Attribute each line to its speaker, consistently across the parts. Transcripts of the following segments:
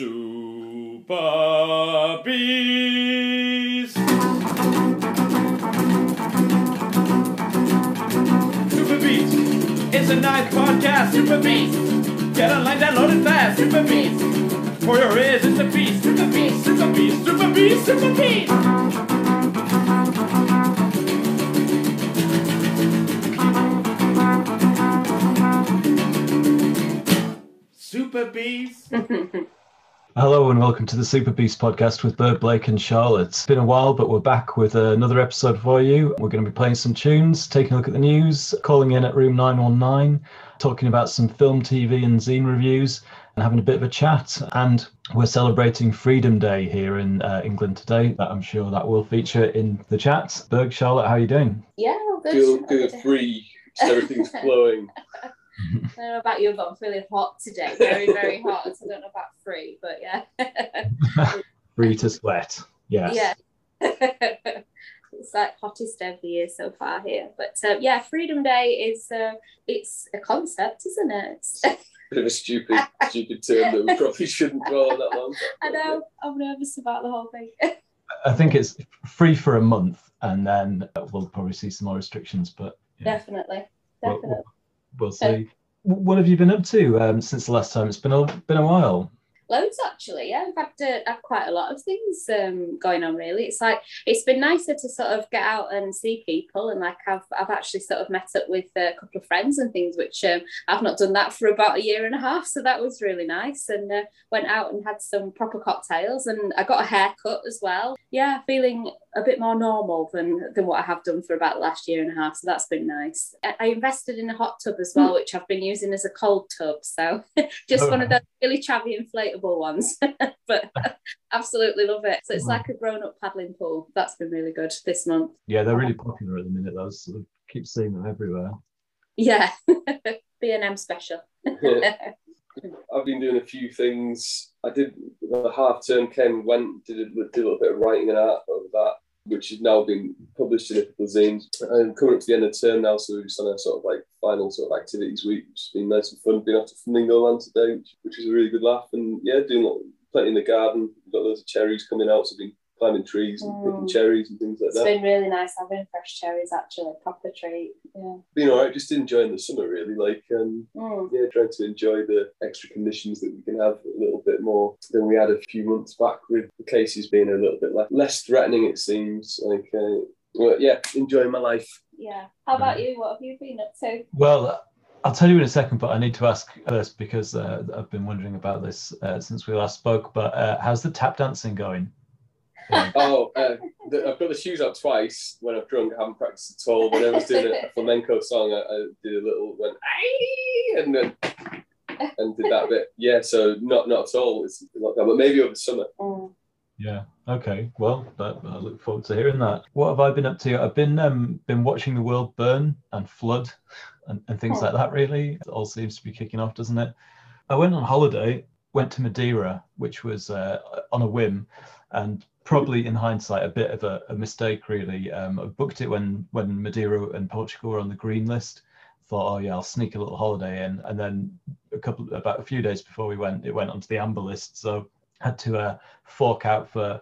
Speaker 1: Super Bees. Super Bees. It's a nice podcast. Super Bees. Get online, download it fast. Super Bees. For your ears, it's a beast. Super Bees. Super Bees. Super Bees. Super Bees. Super Bees.
Speaker 2: Hello and welcome to the Super Beast podcast with Bird Blake and Charlotte. It's been a while, but we're back with another episode for you. We're going to be playing some tunes, taking a look at the news, calling in at room 919, talking about some film, TV, and zine reviews, and having a bit of a chat. And we're celebrating Freedom Day here in uh, England today. That I'm sure that will feature in the chat. Berg, Charlotte, how are you doing?
Speaker 3: Yeah, all good.
Speaker 4: feel
Speaker 3: All
Speaker 4: good,
Speaker 3: good.
Speaker 4: free, so everything's flowing.
Speaker 3: I don't know about you, but I'm feeling hot today. Very, very hot. So I don't know about free, but yeah.
Speaker 2: Free to sweat. Yes.
Speaker 3: Yeah. it's like hottest day of the year so far here. But uh, yeah, Freedom Day is uh, it's a concept, isn't it? It's-
Speaker 4: Bit of a stupid, stupid term that we probably shouldn't dwell on that long.
Speaker 3: I know. I'm nervous about the whole thing.
Speaker 2: I think it's free for a month, and then we'll probably see some more restrictions, but yeah,
Speaker 3: Definitely.
Speaker 2: we'll,
Speaker 3: Definitely.
Speaker 2: we'll, we'll see. What have you been up to um, since the last time? It's been a, been a while.
Speaker 3: Loads actually, yeah. I've had, uh, had quite a lot of things um, going on. Really, it's like it's been nicer to sort of get out and see people, and like I've I've actually sort of met up with a couple of friends and things, which um, I've not done that for about a year and a half. So that was really nice, and uh, went out and had some proper cocktails, and I got a haircut as well. Yeah, feeling a bit more normal than than what I have done for about the last year and a half. So that's been nice. I, invested in a hot tub as well, hmm. which I've been using as a cold tub. So just oh. one of those really chavvy inflatable ones, but absolutely love it. So it's hmm. like a grown up paddling pool. That's been really good this month.
Speaker 2: Yeah, they're really popular at the minute. Those sort of keep seeing them everywhere.
Speaker 3: Yeah, B and M special.
Speaker 4: I've been doing a few things. I did the half term came went, did a, did a little bit of writing and art over that, which has now been published in a couple of zines. I'm coming up to the end of term now, so we're just on a sort of like final sort of activities week, which has been nice and fun. Been off to Flamingo Land today, which, was a really good laugh. And yeah, doing plenty in the garden. We've got loads of cherries coming out, so I've been climbing trees and picking
Speaker 3: Mm.
Speaker 4: cherries and things like
Speaker 3: It's
Speaker 4: that.
Speaker 3: It's been really nice having fresh cherries. Actually, proper treat. Yeah.
Speaker 4: Been all right, just enjoying the summer really. Like um,
Speaker 3: Mm.
Speaker 4: yeah, trying to enjoy the extra conditions that we can have a little bit more than we had a few months back with the cases being a little bit less, less threatening, it seems. Like, uh, well, yeah, enjoying my life.
Speaker 3: Yeah. How about you? What have you been up to?
Speaker 2: Well, I'll tell you in a second, but I need to ask first because uh, I've been wondering about this uh, since we last spoke. But uh, how's the tap dancing going? Yeah.
Speaker 4: Oh, uh, the, I've got the shoes out twice when I've drunk. I haven't practiced at all. When I was doing a flamenco song, I, I did a little went "Aye," and then and did that bit. Yeah, so not not at all. It's not that, but maybe over the summer.
Speaker 3: Mm.
Speaker 2: Yeah. Okay. Well, that, I look forward to hearing that. What have I been up to? I've been um, been watching the world burn and flood and, and things
Speaker 3: Oh.
Speaker 2: like that. Really, it all seems to be kicking off, doesn't it? I went on holiday, went to Madeira, which was uh, on a whim, and probably in hindsight a bit of a, a mistake. Really, um, I booked it when when Madeira and Portugal were on the green list. Thought, oh yeah, I'll sneak a little holiday in, and then a couple about a few days before we went, it went onto the amber list. So had to uh, fork out for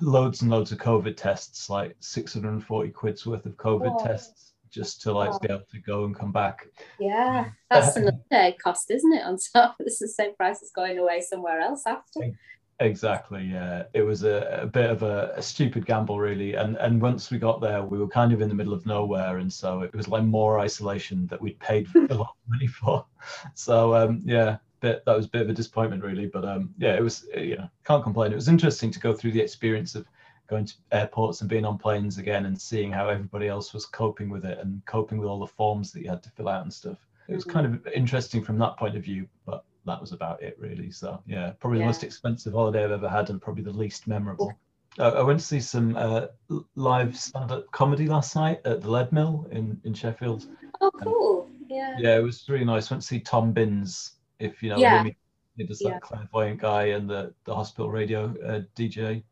Speaker 2: loads and loads of COVID tests, like 640 quid's worth of COVID
Speaker 3: Whoa.
Speaker 2: tests, just to like be able to go and come back.
Speaker 3: Yeah, that's another cost, isn't it? On top, it's the same price as going away somewhere else after.
Speaker 2: Exactly. Yeah, it was a, a bit of a, a stupid gamble, really. And and once we got there, we were kind of in the middle of nowhere, and so it was like more isolation that we'd paid a lot of money for. So um, yeah, bit that was a bit of a disappointment, really. But um, yeah, it was you know can't complain. It was interesting to go through the experience of going to airports and being on planes again and seeing how everybody else was coping with it and coping with all the forms that you had to fill out and stuff. It was kind of interesting from that point of view, but that was about it really. So yeah, probably the most expensive holiday I've ever had and probably the least memorable. Uh, I went to see some uh, live stand-up comedy last night at the Leadmill in, in Sheffield.
Speaker 3: Oh, cool. Yeah.
Speaker 2: Yeah, it was really nice. Went to see Tom Binns, if you know
Speaker 3: Yeah.
Speaker 2: him. He does that
Speaker 3: Yeah.
Speaker 2: clairvoyant guy and the, the hospital radio uh, DJ.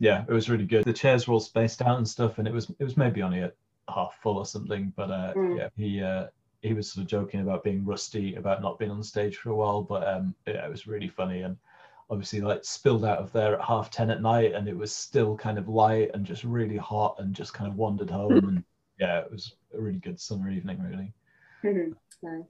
Speaker 2: Yeah, it was really good. The chairs were all spaced out and stuff, and it was it was maybe only a half full or something. But uh,
Speaker 3: Mm.
Speaker 2: yeah, he uh, he was sort of joking about being rusty about not being on stage for a while, but um, yeah, it was really funny. And obviously like spilled out of there at half ten at night, and it was still kind of light and just really hot, and just kind of wandered home. and yeah, it was a really good summer evening, really.
Speaker 3: Mhm. nice.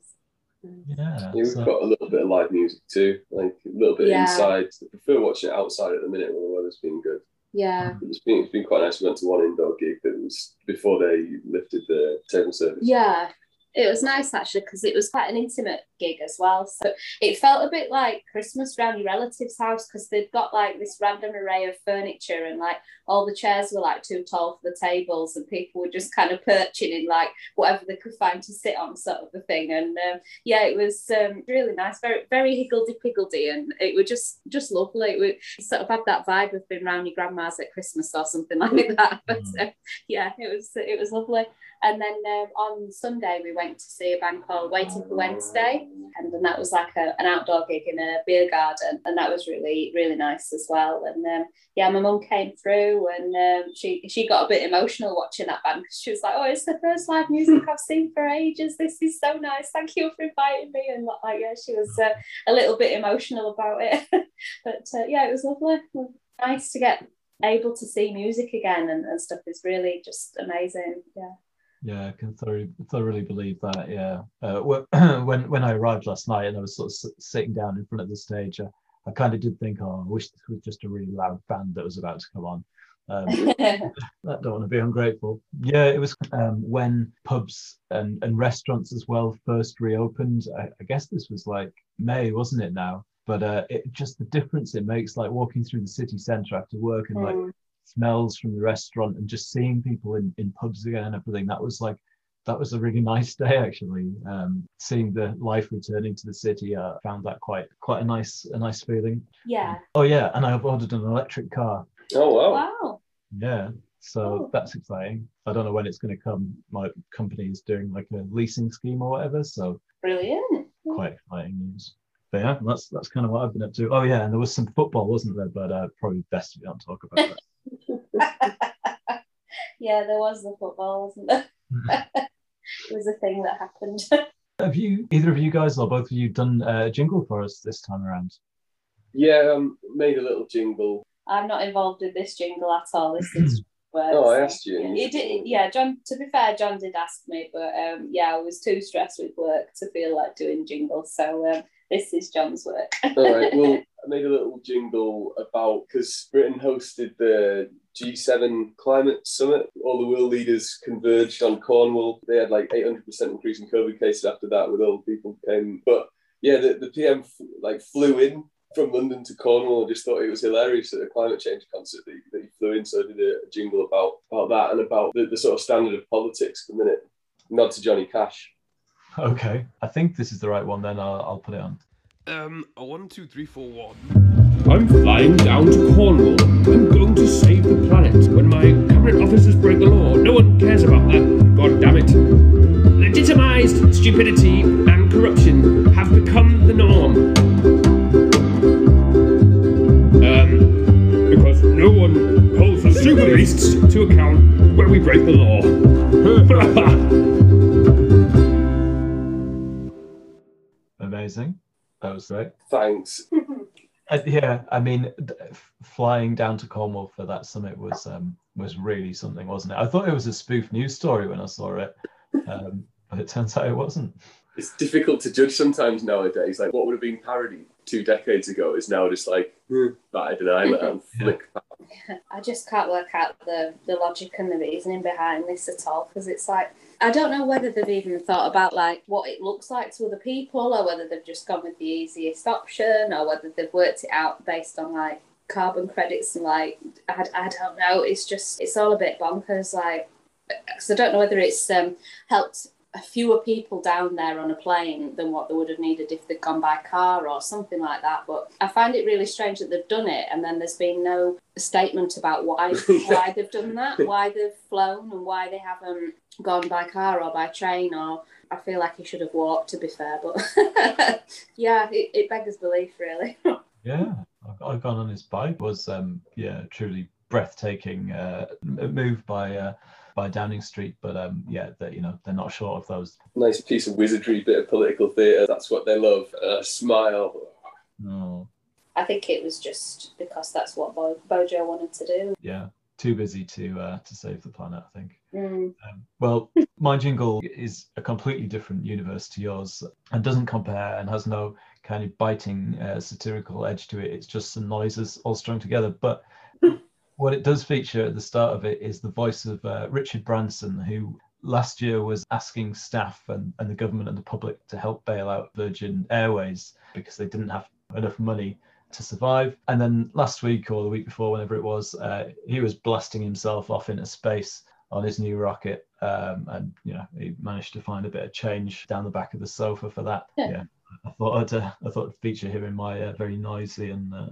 Speaker 3: nice.
Speaker 2: Yeah.
Speaker 4: Yeah, we've
Speaker 2: so-
Speaker 4: got a little bit of live music too, like a little bit
Speaker 3: Yeah.
Speaker 4: inside. I prefer watching it outside at the minute when the weather's been good.
Speaker 3: Yeah.
Speaker 4: It's been, it's been quite nice. We went to one indoor gig that was before they lifted the table service.
Speaker 3: Yeah. It was nice actually because it was quite an intimate gig as well. So it felt a bit like Christmas around your relative's house because they'd got like this random array of furniture and like all the chairs were like too tall for the tables and people were just kind of perching in like whatever they could find to sit on sort of a thing. And um, yeah, it was um, really nice, very very higgledy piggledy, and it was just just lovely. It would sort of had that vibe of being round your grandma's at Christmas or something like that. But
Speaker 2: Mm.
Speaker 3: uh, yeah, it was it was lovely. And then um, on Sunday, we went to see a band called Waiting for Wednesday. And then that was like a, an outdoor gig in a beer garden. And that was really, really nice as well. And um, yeah, my mum came through and um, she, she got a bit emotional watching that band because she was like, oh, it's the first live music I've seen for ages. This is so nice. Thank you for inviting me. And like, yeah, she was uh, a little bit emotional about it. but uh, yeah, it was lovely. Nice to get able to see music again and, and stuff is really just amazing. Yeah.
Speaker 2: Yeah, I can thoroughly, thoroughly believe that. Yeah, uh, when when I arrived last night and I was sort of sitting down in front of the stage, uh, I kind of did think, oh, I wish this was just a really loud band that was about to come on. Um, I don't want to be ungrateful. Yeah, it was um, when pubs and, and restaurants as well first reopened. I, I guess this was like May, wasn't it now? But uh, it just the difference it makes, like walking through the city centre after work and like
Speaker 3: Mm.
Speaker 2: Smells from the restaurant and just seeing people in, in pubs again and everything. That was like that was a really nice day actually. Um, seeing the life returning to the city, uh, found that quite quite a nice a nice feeling.
Speaker 3: yeah.
Speaker 2: Oh yeah, and I've ordered an electric car.
Speaker 4: Oh wow!
Speaker 3: Wow.
Speaker 2: Yeah, so
Speaker 3: Oh.
Speaker 2: that's exciting. I don't know when it's going to come. My company is doing like a leasing scheme or whatever, so
Speaker 3: Brilliant.
Speaker 2: quite exciting news. But yeah, that's that's kind of what I've been up to. Oh yeah, and there was some football, wasn't there? But uh, probably best we don't talk about that.
Speaker 3: yeah, there was the football, wasn't there? it was a thing that happened.
Speaker 2: Have you either of you guys or both of you done uh, a jingle for us this time around?
Speaker 4: Yeah, um, made a little jingle.
Speaker 3: I'm not involved in this jingle at all. This is words.
Speaker 4: Oh, I asked you. and you
Speaker 3: did, yeah, John. To be fair, John did ask me, but um, yeah, I was too stressed with work to feel like doing jingles. So um, this is John's work.
Speaker 4: All right. Well, I made a little jingle about because Britain hosted the G7 climate summit. All the world leaders converged on Cornwall. They had like 800% increase in COVID cases after that, with all the people came. But yeah, the, the PM f- like flew in from London to Cornwall. I just thought it was hilarious at a climate change concert that he, that he flew in. So I did a, a jingle about about that and about the, the sort of standard of politics at the minute. Nod to Johnny Cash.
Speaker 2: Okay, I think this is the right one. Then I'll, I'll put it on.
Speaker 5: Um, a one, two, three, four, one.
Speaker 1: I'm flying down to Cornwall. I'm going to save the planet. When my cabinet officers break the law, no one cares about that. God damn it. Legitimized stupidity and corruption have become the norm. Um, because no one holds the super beasts to account when we break the law.
Speaker 2: Amazing. That was great.
Speaker 4: Thanks.
Speaker 2: Uh, yeah, I mean, flying down to Cornwall for that summit was um, was really something, wasn't it? I thought it was a spoof news story when I saw it, um, but it turns out it wasn't.
Speaker 4: It's difficult to judge sometimes nowadays. Like what would have been parody two decades ago is now just like batted an eyelid and flick. back.
Speaker 3: I just can't work out the, the logic and the reasoning behind this at all because it's like I don't know whether they've even thought about like what it looks like to other people or whether they've just gone with the easiest option or whether they've worked it out based on like carbon credits and like I, I don't know it's just it's all a bit bonkers like because I don't know whether it's um, helped fewer people down there on a plane than what they would have needed if they'd gone by car or something like that. But I find it really strange that they've done it and then there's been no statement about why why they've done that, why they've flown and why they haven't gone by car or by train or I feel like he should have walked to be fair, but yeah, it, it beggars belief really.
Speaker 2: Yeah, I- I gone on his bike was um, yeah truly breathtaking uh, move by uh, by Downing Street, but um, yeah, that you know they're not short of those.
Speaker 4: Nice piece of wizardry, bit of political theatre. That's what they love. A smile.
Speaker 2: No.
Speaker 3: I think it was just because that's what Bo- Bojo wanted to do.
Speaker 2: Yeah, too busy to uh, to save the planet, I think.
Speaker 3: Mm.
Speaker 2: Um, well, my jingle is a completely different universe to yours and doesn't compare and has no kind of biting uh, satirical edge to it. It's just some noises all strung together. But what it does feature at the start of it is the voice of uh, Richard Branson, who last year was asking staff and, and the government and the public to help bail out Virgin Airways because they didn't have enough money to survive. And then last week or the week before, whenever it was, uh, he was blasting himself off into space on his new rocket. Um, and, you know, he managed to find a bit of change down the back of the sofa for that.
Speaker 3: Yeah.
Speaker 2: yeah. I thought I'd, uh, I thought I'd feature him in my uh, very noisy and uh,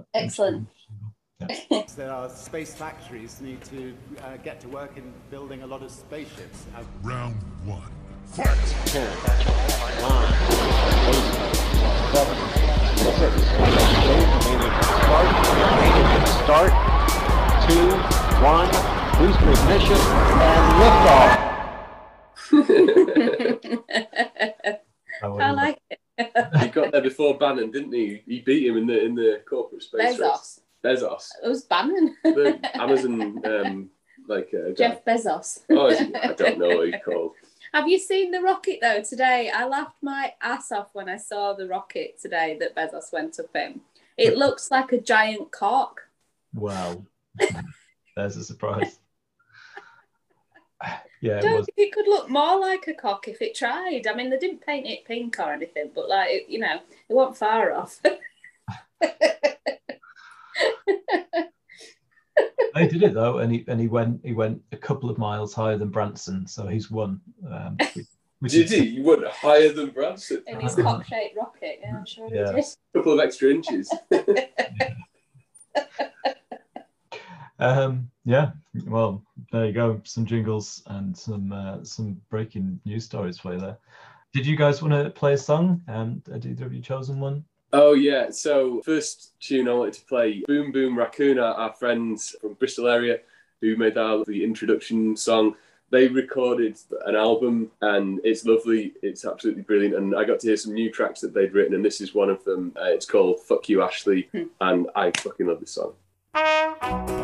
Speaker 3: Excellent.
Speaker 6: There are space factories need to uh, get to work in building a lot of spaceships.
Speaker 7: Round one. Fight!
Speaker 8: Start. Two, one, booster ignition, and liftoff.
Speaker 2: How
Speaker 3: I like it.
Speaker 4: he got there before Bannon, didn't he? He beat him in the in the corporate space race.
Speaker 3: Bezos.
Speaker 4: Bezos.
Speaker 3: It was Bannon.
Speaker 4: The Amazon, um, like uh, guy.
Speaker 3: Jeff Bezos.
Speaker 4: Oh, is? I don't know what he's called.
Speaker 3: Have you seen the rocket though today? I laughed my ass off when I saw the rocket today that Bezos went up in. It looks like a giant cock.
Speaker 2: Wow. There's a surprise. yeah, it
Speaker 3: don't
Speaker 2: was.
Speaker 3: think it could look more like a cock if it tried. I mean, they didn't paint it pink or anything, but like you know, it wasn't far off.
Speaker 2: He did it though, and he and he went he went a couple of miles higher than Branson, so he's won. Um, which- which
Speaker 4: Did
Speaker 2: is-
Speaker 4: he? You went higher than Branson.
Speaker 3: in his cock-shaped rocket. Yeah, I'm sure
Speaker 2: Yeah.
Speaker 3: he did.
Speaker 4: A couple of extra inches.
Speaker 2: Um, yeah, well, there you go. Some jingles and some uh, some breaking news stories for you there. Did you guys want to play a song? Um, had either of you chosen one?
Speaker 4: Oh yeah. So first tune I wanted to play Boom Boom Raccoon, our, our friends from Bristol area who made our the introduction song. They recorded an album and it's lovely. It's absolutely brilliant. And I got to hear some new tracks that they'd written, and this is one of them. Uh, it's called "Fuck You, Ashley," and I fucking love this song.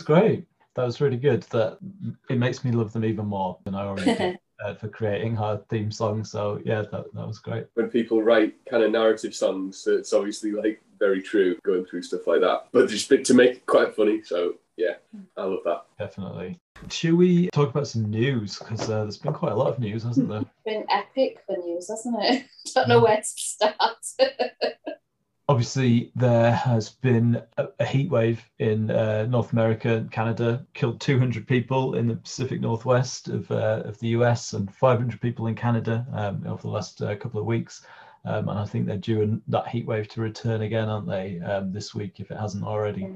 Speaker 2: was great. That was really good. That it makes me love them even more than I already did uh, for creating her theme song. So yeah, that, that was great.
Speaker 4: when people write kind of narrative songs, it's obviously like very true, going through stuff like that. But just to make it quite funny. So yeah, I love that.
Speaker 2: Definitely. Should we talk about some news? Because uh, there's been quite a lot of news, hasn't there?
Speaker 3: been epic for news, hasn't it? Don't know where to start.
Speaker 2: Obviously, there has been a, a heat wave in uh, North America and Canada, killed 200 people in the Pacific Northwest of, uh, of the US and 500 people in Canada um, over the last uh, couple of weeks. Um, and I think they're due an, that heat wave to return again, aren't they, um, this week, if it hasn't already,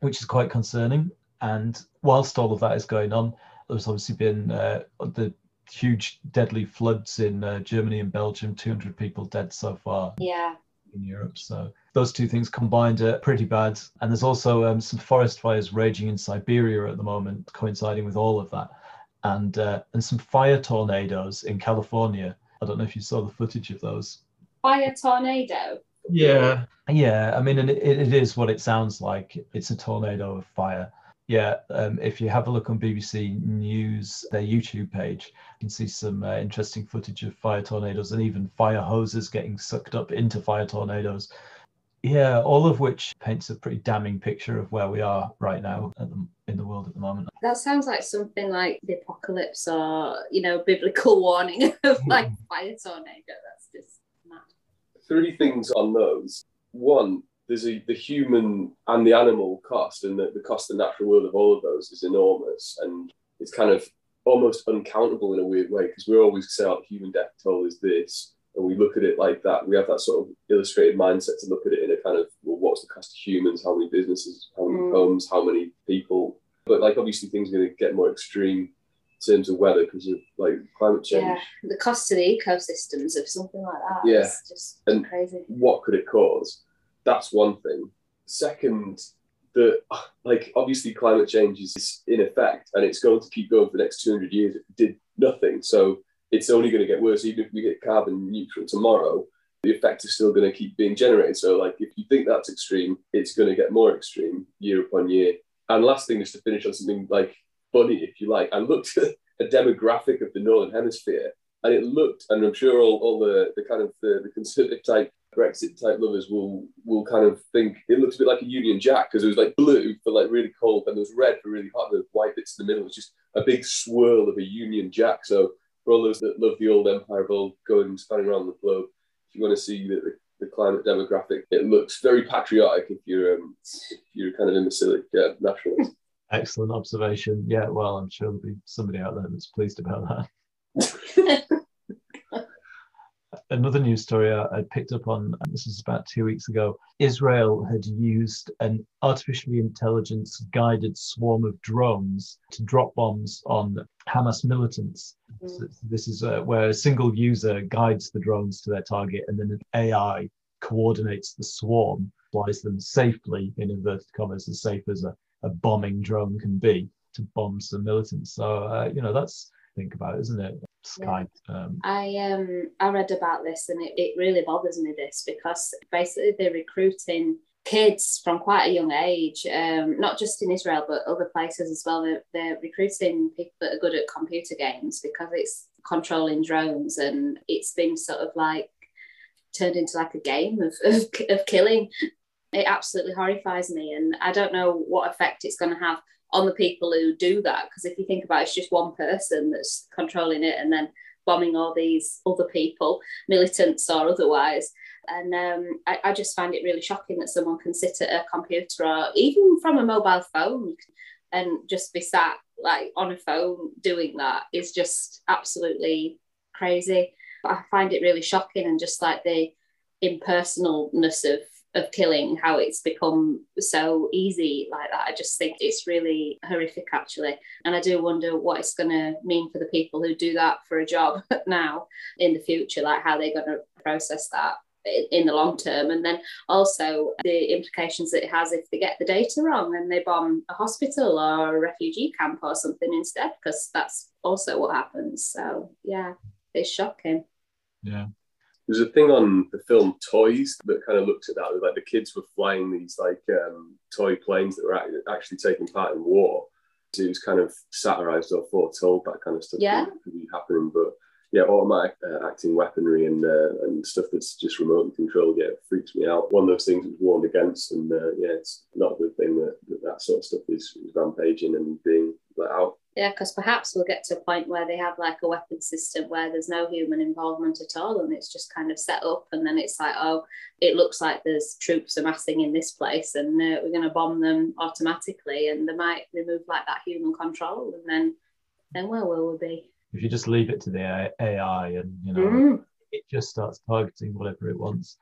Speaker 2: which is quite concerning. And whilst all of that is going on, there's obviously been uh, the huge deadly floods in uh, Germany and Belgium, 200 people dead so far
Speaker 3: yeah.
Speaker 2: In Europe. So those two things combined are pretty bad. And there's also um, some forest fires raging in Siberia at the moment, coinciding with all of that, and uh, and some fire tornadoes in California. I don't know if you saw the footage of those.
Speaker 3: Fire tornado.
Speaker 2: Yeah, yeah. I mean, and it, it is what it sounds like. It's a tornado of fire. Yeah. Um, if you have a look on BBC News, their YouTube page, you can see some uh, interesting footage of fire tornadoes and even fire hoses getting sucked up into fire tornadoes. Yeah, all of which paints a pretty damning picture of where we are right now at the, in the world at the moment.
Speaker 3: That sounds like something like the apocalypse or, you know, biblical warning of like fire tornado. That's just mad.
Speaker 4: Three things on those. One, there's a, the human and the animal cost, and the, the cost of the natural world of all of those is enormous, and it's kind of almost uncountable in a weird way because we always say, "Oh, human death toll is this," and we look at it like that. We have that sort of illustrated mindset to look at it in a kind of, well, what's the cost of humans? How many businesses? How many
Speaker 3: Mm.
Speaker 4: homes? How many people? But like, obviously, things are going to get more extreme in terms of weather because of like climate change.
Speaker 3: Yeah. The cost to the ecosystems of something like that
Speaker 4: Yeah.
Speaker 3: is just
Speaker 4: And-
Speaker 3: crazy.
Speaker 4: what could it cause? That's one thing. Second, the like obviously climate change is in effect and it's going to keep going for the next 200 years did nothing. So it's only going to get worse. Even if we get carbon neutral tomorrow, the effect is still going to keep being generated. So like if you think that's extreme, it's going to get more extreme year upon year. And last thing is to finish on something like funny, if you like. I looked at a demographic of the Northern Hemisphere and it looked, and I'm sure all, all the, the kind of the, the conservative type Brexit type lovers will will kind of think it looks a bit like a Union Jack because it was like blue for like really cold and there was red for really hot. The white bits in the middle was just a big swirl of a Union Jack. So for all those that love the old empire of old going spanning around the globe, if you want to see the, the, the climate demographic, it looks very patriotic if you're um, if you're kind of imbecilic uh, nationalist.
Speaker 2: Excellent observation. Yeah, well, I'm sure there'll be somebody out there that's pleased about that. Another news story I I picked up on, and this was about two weeks ago. Israel had used an artificially intelligence guided swarm of drones to drop bombs on Hamas militants. So this is uh, where a single user guides the drones to their target, and then an AI coordinates the swarm, flies them safely, in inverted commas, as safe as a, a bombing drone can be, to bomb some militants. So, uh, you know, that's think about, isn't it? Sky. Um,
Speaker 3: I um I read about this and it, it really bothers me this because basically they're recruiting kids from quite a young age, um, not just in Israel but other places as well. They're, they're recruiting people that are good at computer games because it's controlling drones and it's been sort of like turned into like a game of, of, of killing. It absolutely horrifies me and I don't know what effect it's going to have on the people who do that because if you think about it, it's just one person that's controlling it and then bombing all these other people, militants or otherwise. And um, I, I just find it really shocking that someone can sit at a computer or even from a mobile phone and just be sat like on a phone doing that is just absolutely crazy. I find it really shocking and just like the impersonalness of of killing, how it's become so easy like that. I just think it's really horrific actually. And I do wonder what it's gonna mean for the people who do that for a job now in the future, like how they're gonna process that in the long term and then also the implications that it has if they get the data wrong and they bomb a hospital or a refugee camp or something instead because that's also what happens so yeah it's shocking
Speaker 2: yeah
Speaker 4: there's a thing on the film Toys that kind of looks at that. Like the kids were flying these like um, toy planes that were actually taking part in war. So it was kind of satirized or foretold that kind of stuff
Speaker 3: Yeah.
Speaker 4: could be happening. But yeah, automatic uh, acting weaponry and uh, and stuff that's just remotely controlled. Yeah, it freaks me out. One of those things that's warned against, and uh, yeah, it's not a good thing that that, that sort of stuff is, is rampaging and being let out.
Speaker 3: Yeah because perhaps we'll get to a point where they have like a weapon system where there's no human involvement at all and it's just kind of set up and then it's like oh it looks like there's troops amassing in this place and uh, we're going to bomb them automatically and they might remove like that human control and then then where will we be
Speaker 2: if you just leave it to the AI and you know
Speaker 3: Mm.
Speaker 2: it just starts targeting whatever it wants.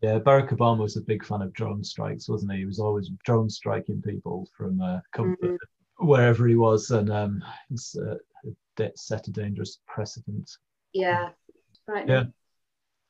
Speaker 2: Yeah, Barack Obama was a big fan of drone strikes, wasn't he? He was always drone striking people from uh, comfort wherever he was, and um, it's uh, it set a dangerous precedent.
Speaker 3: yeah right
Speaker 2: Yeah.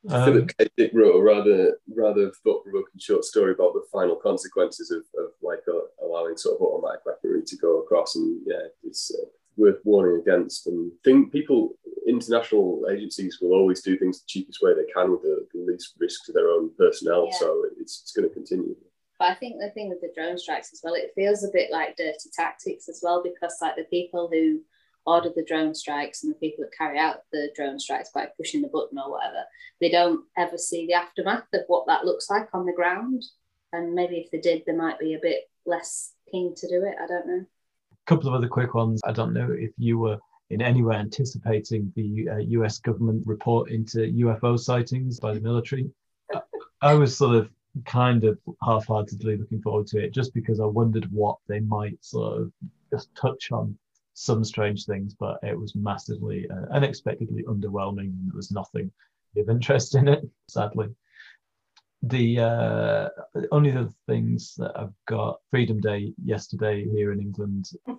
Speaker 2: Um,
Speaker 4: Philip K. Dick wrote a rather rather thought-provoking short story about the final consequences of, of like uh, allowing sort of automatic weaponry to go across, and yeah, it's uh, worth warning against. And think people, international agencies will always do things the cheapest way they can with the, the least risk to their own personnel.
Speaker 3: Yeah.
Speaker 4: So it's it's going to continue.
Speaker 3: But I think the thing with the drone strikes as well, it feels a bit like dirty tactics as well, because like the people who order the drone strikes and the people that carry out the drone strikes by pushing the button or whatever, they don't ever see the aftermath of what that looks like on the ground. And maybe if they did, they might be a bit less keen to do it. I don't know.
Speaker 2: A couple of other quick ones. I don't know if you were in any way anticipating the uh, US government report into UFO sightings by the military. I was sort of kind of half heartedly looking forward to it just because I wondered what they might sort of just touch on some strange things, but it was massively, uh, unexpectedly underwhelming and there was nothing of interest in it, sadly. The uh, only other things that I've got Freedom Day yesterday here in England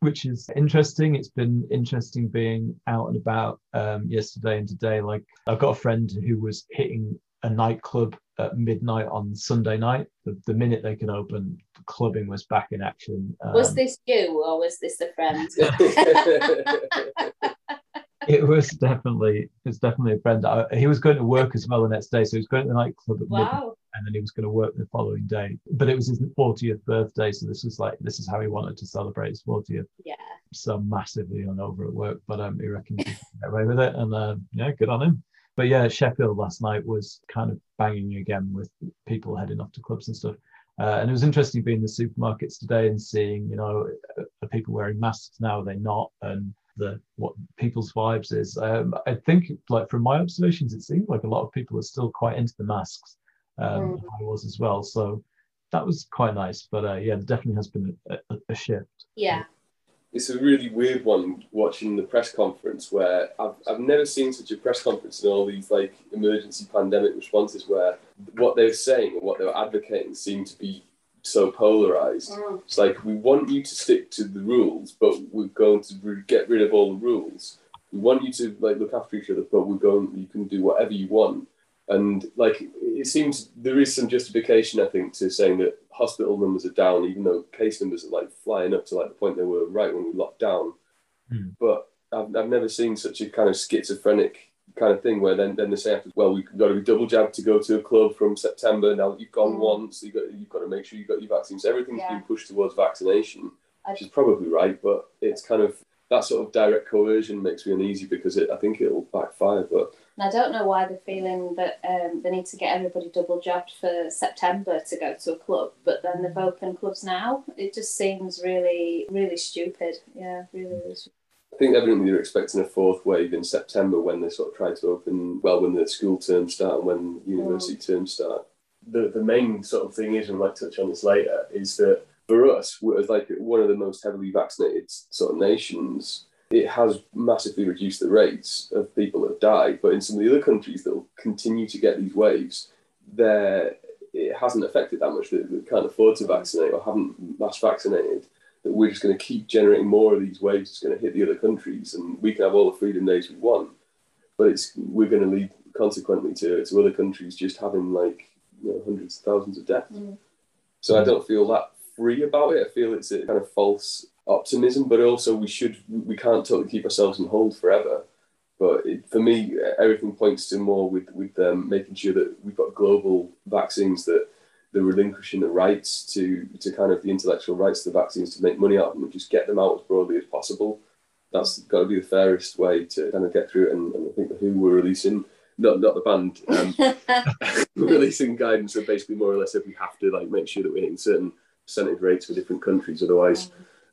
Speaker 2: which is interesting. It's been interesting being out and about um, yesterday and today. Like I've got a friend who was hitting a nightclub at midnight on Sunday night. The, the minute they could open, clubbing was back in action.
Speaker 3: was
Speaker 2: Um,
Speaker 3: this you or was this a friend?
Speaker 2: it was definitely it's definitely a friend. I, he was going to work as well the next day, so he was going to the nightclub at midnight, and then he was going to work the following day. But it was his 40th birthday, so this was like this is how he wanted to celebrate his 40th.
Speaker 3: Yeah.
Speaker 2: so massively hungover at work, but um, he reckons he can get away with it, and uh, yeah, good on him. But yeah, Sheffield last night was kind of banging again with people heading off to clubs and stuff. Uh, and it was interesting being in the supermarkets today and seeing, you know, are people wearing masks now? Are they not? And the what people's vibes is. Um, I think, like from my observations, it seemed like a lot of people are still quite into the masks. Um,
Speaker 3: Mm.
Speaker 2: I was as well, so that was quite nice. But uh, yeah, there definitely has been a, a, a shift.
Speaker 3: Yeah.
Speaker 4: It's a really weird one watching the press conference where I've, I've never seen such a press conference in all these like emergency pandemic responses where what they were saying and what they were advocating seemed to be so polarized.
Speaker 3: Mm.
Speaker 4: It's like we want you to stick to the rules, but we're going to get rid of all the rules. We want you to like look after each other, but we're going. You can do whatever you want. And like it seems there is some justification, I think, to saying that hospital numbers are down, even though case numbers are like flying up to like the point they were right when we locked down.
Speaker 2: Hmm.
Speaker 4: But I've, I've never seen such a kind of schizophrenic kind of thing where then, then they say after, well we've got to be double jabbed to go to a club from September. Now that you've gone
Speaker 3: Mm.
Speaker 4: once, you've got you've got to make sure you've got your vaccines. Everything's
Speaker 3: Yeah.
Speaker 4: been pushed towards vaccination,
Speaker 3: I-
Speaker 4: which is probably right, but it's kind of that sort of direct coercion makes me uneasy because it, I think it'll backfire. But
Speaker 3: And I don't know why they're feeling that um, they need to get everybody double jabbed for September to go to a club, but then they've opened clubs now. It just seems really, really stupid. Yeah, really, really stupid.
Speaker 4: I think evidently they're expecting a fourth wave in September when they sort of try to open, well, when the school terms start and when university terms start. The, the main sort of thing is, and I might touch on this later, is that for us, we're like one of the most heavily vaccinated sort of nations. It has massively reduced the rates of people that have died, but in some of the other countries that will continue to get these waves, there it hasn't affected that much. That, that can't afford to vaccinate or haven't mass vaccinated. That we're just going to keep generating more of these waves. It's going to hit the other countries, and we can have all the freedom days we want, but it's we're going to lead consequently to, to other countries just having like you know, hundreds of thousands of deaths. Mm. So I don't feel that free about it. I feel it's a kind of false optimism, but also we should we can't totally keep ourselves in hold forever. But it, for me, everything points to more with with um, making sure that we've got global vaccines that they're relinquishing the rights to to kind of the intellectual rights to the vaccines to make money out of them and just get them out as broadly as possible. That's got to be the fairest way to kind of get through it. And, and I think the Who were releasing, not not the band, um, releasing guidance that basically more or less if we have to like make sure that we're hitting certain percentage rates for different countries, otherwise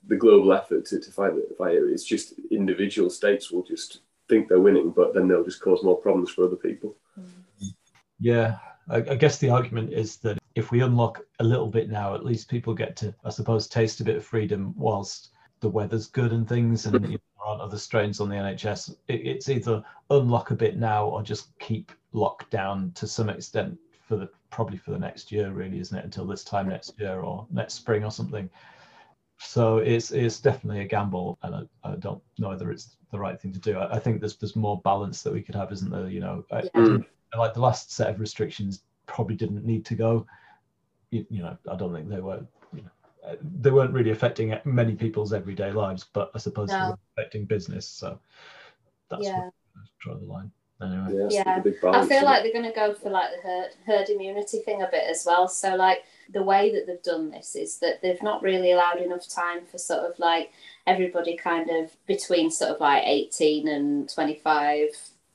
Speaker 4: the global effort to, to fight it, fight it, it's just individual states will just think they're winning, but then they'll just cause more problems for other people.
Speaker 2: Yeah, I, I guess the argument is that if we unlock a little bit now, at least people get to, I suppose, taste a bit of freedom whilst the weather's good and things, and you know, there aren't other strains on the NHS. It, it's either unlock a bit now or just keep locked down to some extent for the probably for the next year, really, isn't it? Until this time next year or next spring or something. So it's it's definitely a gamble, and I, I don't know whether it's the right thing to do. I, I think there's there's more balance that we could have, isn't there? You know, I- I
Speaker 4: Mm.
Speaker 2: like the last set of restrictions probably didn't need to go. You, you know, I don't think they were. You know, uh, they weren't really affecting many people's everyday lives, but I suppose they were affecting business. So that's
Speaker 3: Yeah.
Speaker 2: where I draw the line. Anyway.
Speaker 4: Yeah,
Speaker 3: Yeah.
Speaker 4: the
Speaker 3: I feel like
Speaker 4: it?
Speaker 3: they're going to go for like the herd, herd immunity thing a bit as well. So like the way that they've done this is that they've not really allowed enough time for sort of like everybody kind of between sort of like 18 and 25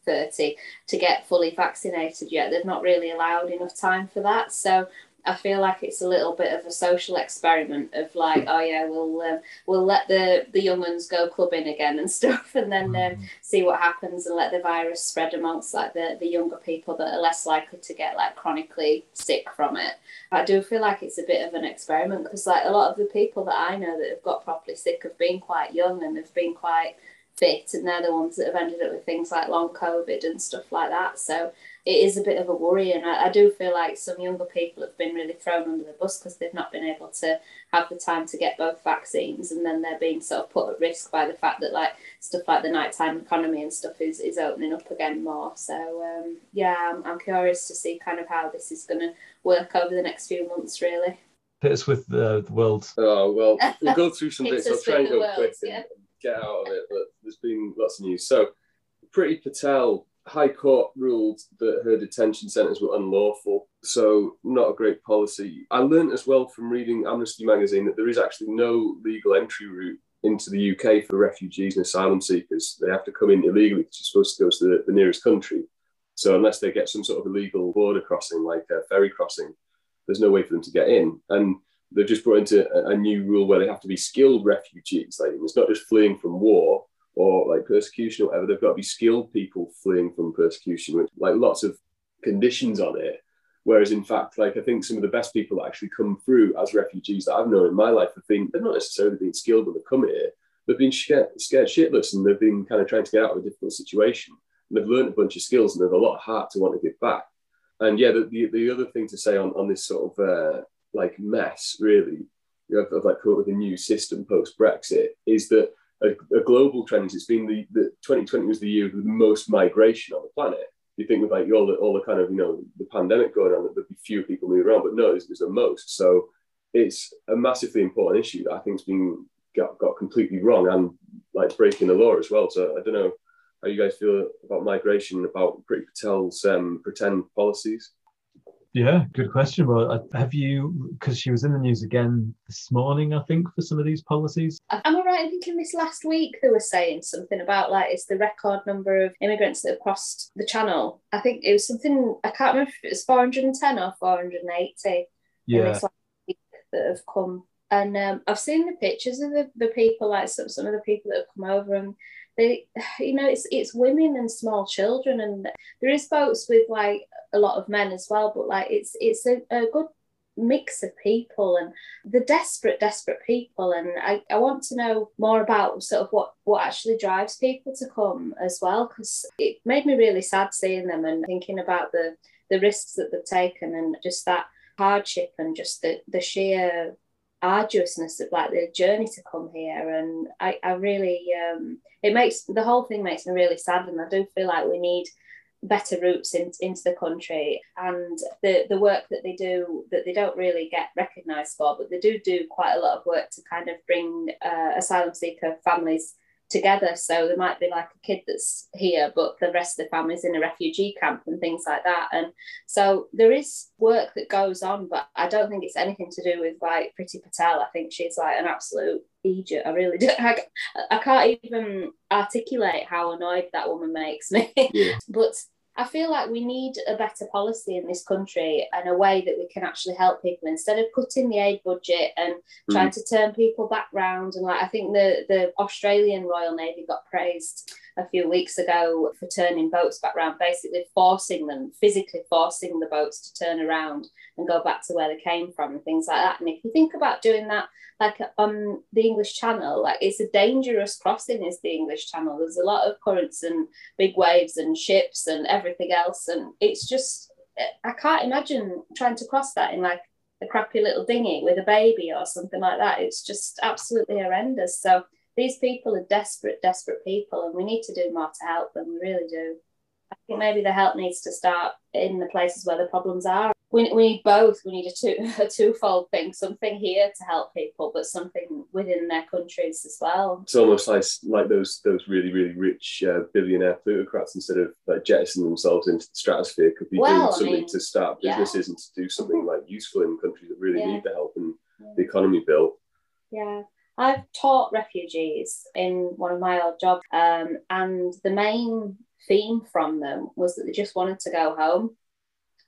Speaker 3: 30 to get fully vaccinated yet they've not really allowed enough time for that so I feel like it's a little bit of a social experiment of like, oh yeah, we'll um, we'll let the the young uns go clubbing again and stuff, and then um, see what happens and let the virus spread amongst like the, the younger people that are less likely to get like chronically sick from it. I do feel like it's a bit of an experiment because like a lot of the people that I know that have got properly sick have been quite young and have been quite fit and they're the ones that have ended up with things like long COVID and stuff like that. So it is a bit of a worry and I, I do feel like some younger people have been really thrown under the bus because they've not been able to have the time to get both vaccines and then they're being sort of put at risk by the fact that like stuff like the nighttime economy and stuff is, is opening up again more so um, yeah I'm, I'm curious to see kind of how this is going to work over the next few months really
Speaker 2: Hit us with the, the world.
Speaker 4: Oh well, we'll go through some bits. I'll try and go
Speaker 3: world,
Speaker 4: quick and
Speaker 3: yeah.
Speaker 4: get out of it. But there's been lots of news. So, Priti Patel, High Court ruled that her detention centres were unlawful. So, not a great policy. I learned as well from reading Amnesty magazine that there is actually no legal entry route into the UK for refugees and asylum seekers. They have to come in illegally because you're supposed to go to the, the nearest country. So, unless they get some sort of illegal border crossing, like a ferry crossing, there's no way for them to get in. And they've just brought into a, a new rule where they have to be skilled refugees. Like it's not just fleeing from war or like persecution or whatever. They've got to be skilled people fleeing from persecution, like lots of conditions on it. Whereas in fact, like I think some of the best people that actually come through as refugees that I've known in my life have been they're not necessarily been skilled when they come here. They've been scared, scared shitless and they've been kind of trying to get out of a difficult situation. And they've learned a bunch of skills and they've a lot of heart to want to give back. And yeah, the, the, the other thing to say on, on this sort of uh, like mess, really, you know, of like come up with a new system post Brexit, is that a, a global trend. It's been the, the 2020 was the year with the most migration on the planet. You think with like all the all the kind of you know the pandemic going on, that there'd be fewer people moving around, but no, it's, it's the most. So it's a massively important issue that I think's been got, got completely wrong and like breaking the law as well. So I don't know how you guys feel about migration, about Priti Patel's um, pretend policies.
Speaker 2: Yeah, good question. Well, have you, because she was in the news again this morning, I think, for some of these policies.
Speaker 3: Am I right in thinking this last week they were saying something about like it's the record number of immigrants that have crossed the channel? I think it was something I can't remember if it was 410 or 480.
Speaker 2: Yeah.
Speaker 3: this last week that have come. And um, I've seen the pictures of the, the people, like some, some of the people that have come over, and they, you know, it's it's women and small children, and there is boats with like a lot of men as well, but like it's it's a, a good mix of people and the desperate desperate people. And I, I want to know more about sort of what what actually drives people to come as well because it made me really sad seeing them and thinking about the the risks that they've taken and just that hardship and just the the sheer arduousness of like the journey to come here. And I, I really um it makes the whole thing makes me really sad and I do feel like we need better routes in, into the country. And the the work that they do that they don't really get recognized for but they do do quite a lot of work to kind of bring uh, asylum seeker families together. So there might be like a kid that's here but the rest of the family's in a refugee camp and things like that. And so there is work that goes on but i don't think it's anything to do with like Priti patel. I think she's like an absolute idiot. I really do. I, I can't even articulate how annoyed that woman makes me.
Speaker 4: Yeah.
Speaker 3: but I feel like we need a better policy in this country and a way that we can actually help people instead of cutting the aid budget and trying hmm. to turn people back round. And like I think the the Australian Royal Navy got praised a few weeks ago for turning boats back round, basically forcing them, physically forcing the boats to turn around and go back to where they came from and things like that. And if you think about doing that like on the English Channel, like it's a dangerous crossing is the English Channel. There's a lot of currents and big waves and ships and everything else. And it's just I can't imagine trying to cross that in like a crappy little dinghy with a baby or something like that. It's just absolutely horrendous. So these people are desperate, desperate people, and we need to do more to help them. We really do. I think maybe the help needs to start in the places where the problems are. We, we need both. We need a two a twofold thing: something here to help people, but something within their countries as well.
Speaker 4: It's almost like like those those really really rich uh, billionaire plutocrats instead of like jettisoning themselves into the stratosphere could be
Speaker 3: Well,
Speaker 4: doing something
Speaker 3: mean,
Speaker 4: to start
Speaker 3: yeah.
Speaker 4: businesses and to do something like useful in countries that really
Speaker 3: Yeah.
Speaker 4: need the help and the economy built.
Speaker 3: Yeah. I've taught refugees in one of my old jobs, um, and the main theme from them was that they just wanted to go home.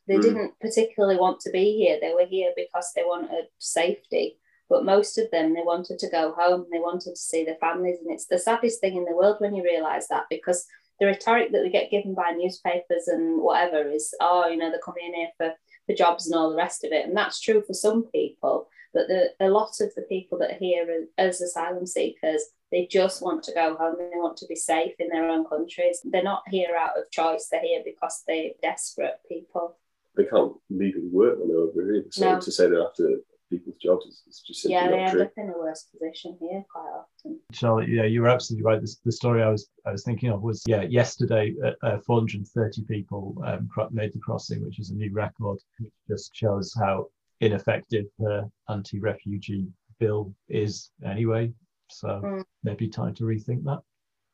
Speaker 3: They
Speaker 4: Mm.
Speaker 3: didn't particularly want to be here. They were here because they wanted safety. But most of them, they wanted to go home. They wanted to see their families. And it's the saddest thing in the world when you realize that because the rhetoric that we get given by newspapers and whatever is, oh, you know, they're coming in here for, for jobs and all the rest of it. And that's true for some people. But the, a lot of the people that are here as asylum seekers, they just want to go home. They want to be safe in their own countries. They're not here out of choice. They're here because they're desperate people.
Speaker 4: They can't legally work when they're over here. So
Speaker 3: No.
Speaker 4: to say they're after people's jobs is, is just simply
Speaker 3: Yeah, they
Speaker 4: not
Speaker 3: end
Speaker 4: true.
Speaker 3: up in a worse position here quite often.
Speaker 2: Charlotte, yeah, you were absolutely right. This, the story I was I was thinking of was yeah, yesterday uh, uh, 430 people um, made the crossing, which is a new record. Which just shows how ineffective the anti-refugee bill is anyway. So
Speaker 3: Mm.
Speaker 2: maybe time to rethink that.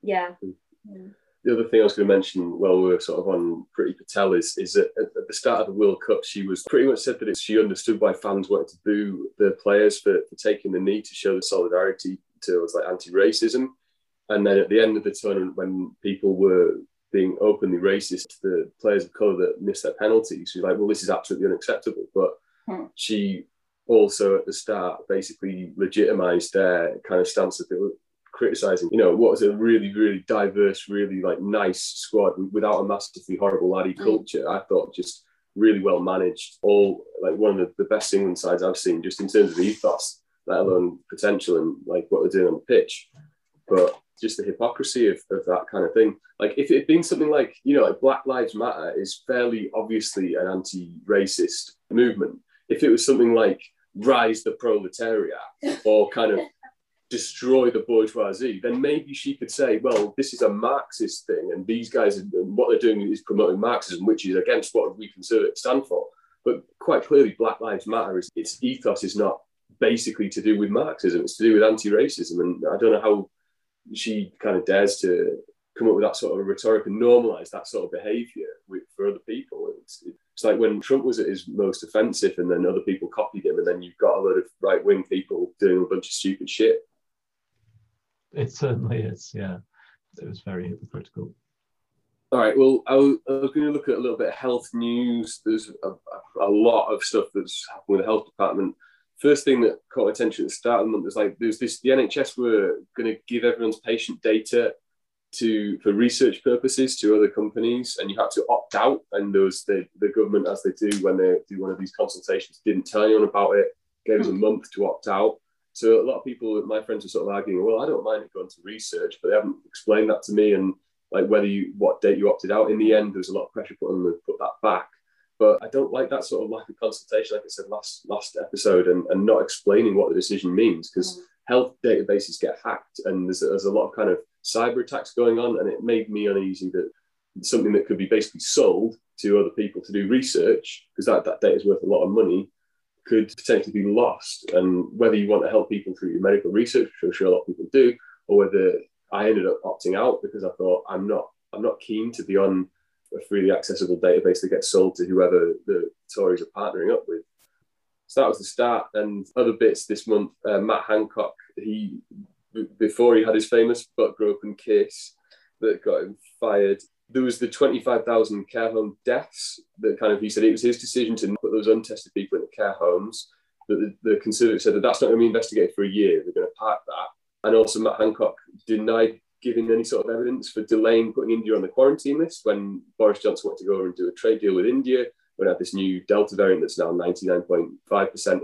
Speaker 3: Yeah.
Speaker 4: the other thing I was going to mention while we were sort of on Priti Patel is is that at at the start of the World Cup, she was pretty much said that it, she understood why fans wanted to boo the players for, for taking the knee to show the solidarity towards like anti-racism. And then at the end of the tournament, when people were being openly racist to the players of colour that missed their penalties, she was like, "Well, this is absolutely unacceptable." But
Speaker 3: Hmm.
Speaker 4: she also at the start basically legitimised their kind of stance that they were criticizing, you know, what was a really, really diverse, really like nice squad without a massively horrible laddie
Speaker 3: Mm.
Speaker 4: culture. I thought just really well managed. All like one of the, the best England sides I've seen, just in terms of ethos, let alone potential and like what they're doing on the pitch. But just the hypocrisy of, of that kind of thing. Like if it had been something like, you know, like Black Lives Matter is fairly obviously an anti-racist movement. If it was something like rise the proletariat or kind of destroy the bourgeoisie, then maybe she could say, well, this is a Marxist thing, and these guys, what they're doing is promoting Marxism, which is against what we conservatives stand for. But quite clearly, Black Lives Matter is its ethos is not basically to do with Marxism; it's to do with anti-racism. And I don't know how she kind of dares to come up with that sort of rhetoric and normalize that sort of behavior with, for other people. It's, it's like when Trump was at his most offensive, and then other people copied him, and then you've got a lot of right-wing people doing a bunch of stupid shit.
Speaker 2: It certainly is. Yeah, it was very hypocritical.
Speaker 4: All right. Well, I was, I was going to look at a little bit of health news. There's a, a lot of stuff that's happened with the health department. First thing that caught attention at the start of the month was like there's this: the NHS were going to give everyone's patient data to for research purposes to other companies, and you had to opt out. And those the the government, as they do when they do one of these consultations, didn't tell anyone about it. Gave us a hmm. month to opt out. So a lot of people, my friends, are sort of arguing, well, I don't mind it going to research, but they haven't explained that to me and like whether you what date you opted out. In the end, there was a lot of pressure put on them to put that back. But I don't like that sort of lack of consultation, like I said last last episode, and, and not explaining what the decision means because hmm. health databases get hacked and there's, there's a lot of kind of cyber attacks going on, and it made me uneasy that something that could be basically sold to other people to do research because that, that data is worth a lot of money could potentially be lost. And whether you want to help people through your medical research, which I'm sure a lot of people do, or whether I ended up opting out because I thought I'm not I'm not keen to be on a freely accessible database that gets sold to whoever the Tories are partnering up with. So that was the start. And other bits this month, uh, Matt Hancock, he before he had his famous butt groping case that got him fired. There was the 25,000 care home deaths that kind of, he said it was his decision to put those untested people in the care homes. That the, the Conservatives said that that's not going to be investigated for a year. They're going to park that. And also Matt Hancock denied giving any sort of evidence for delaying putting India on the quarantine list when Boris Johnson wanted to go over and do a trade deal with India. I had this new Delta variant that's now 99.5%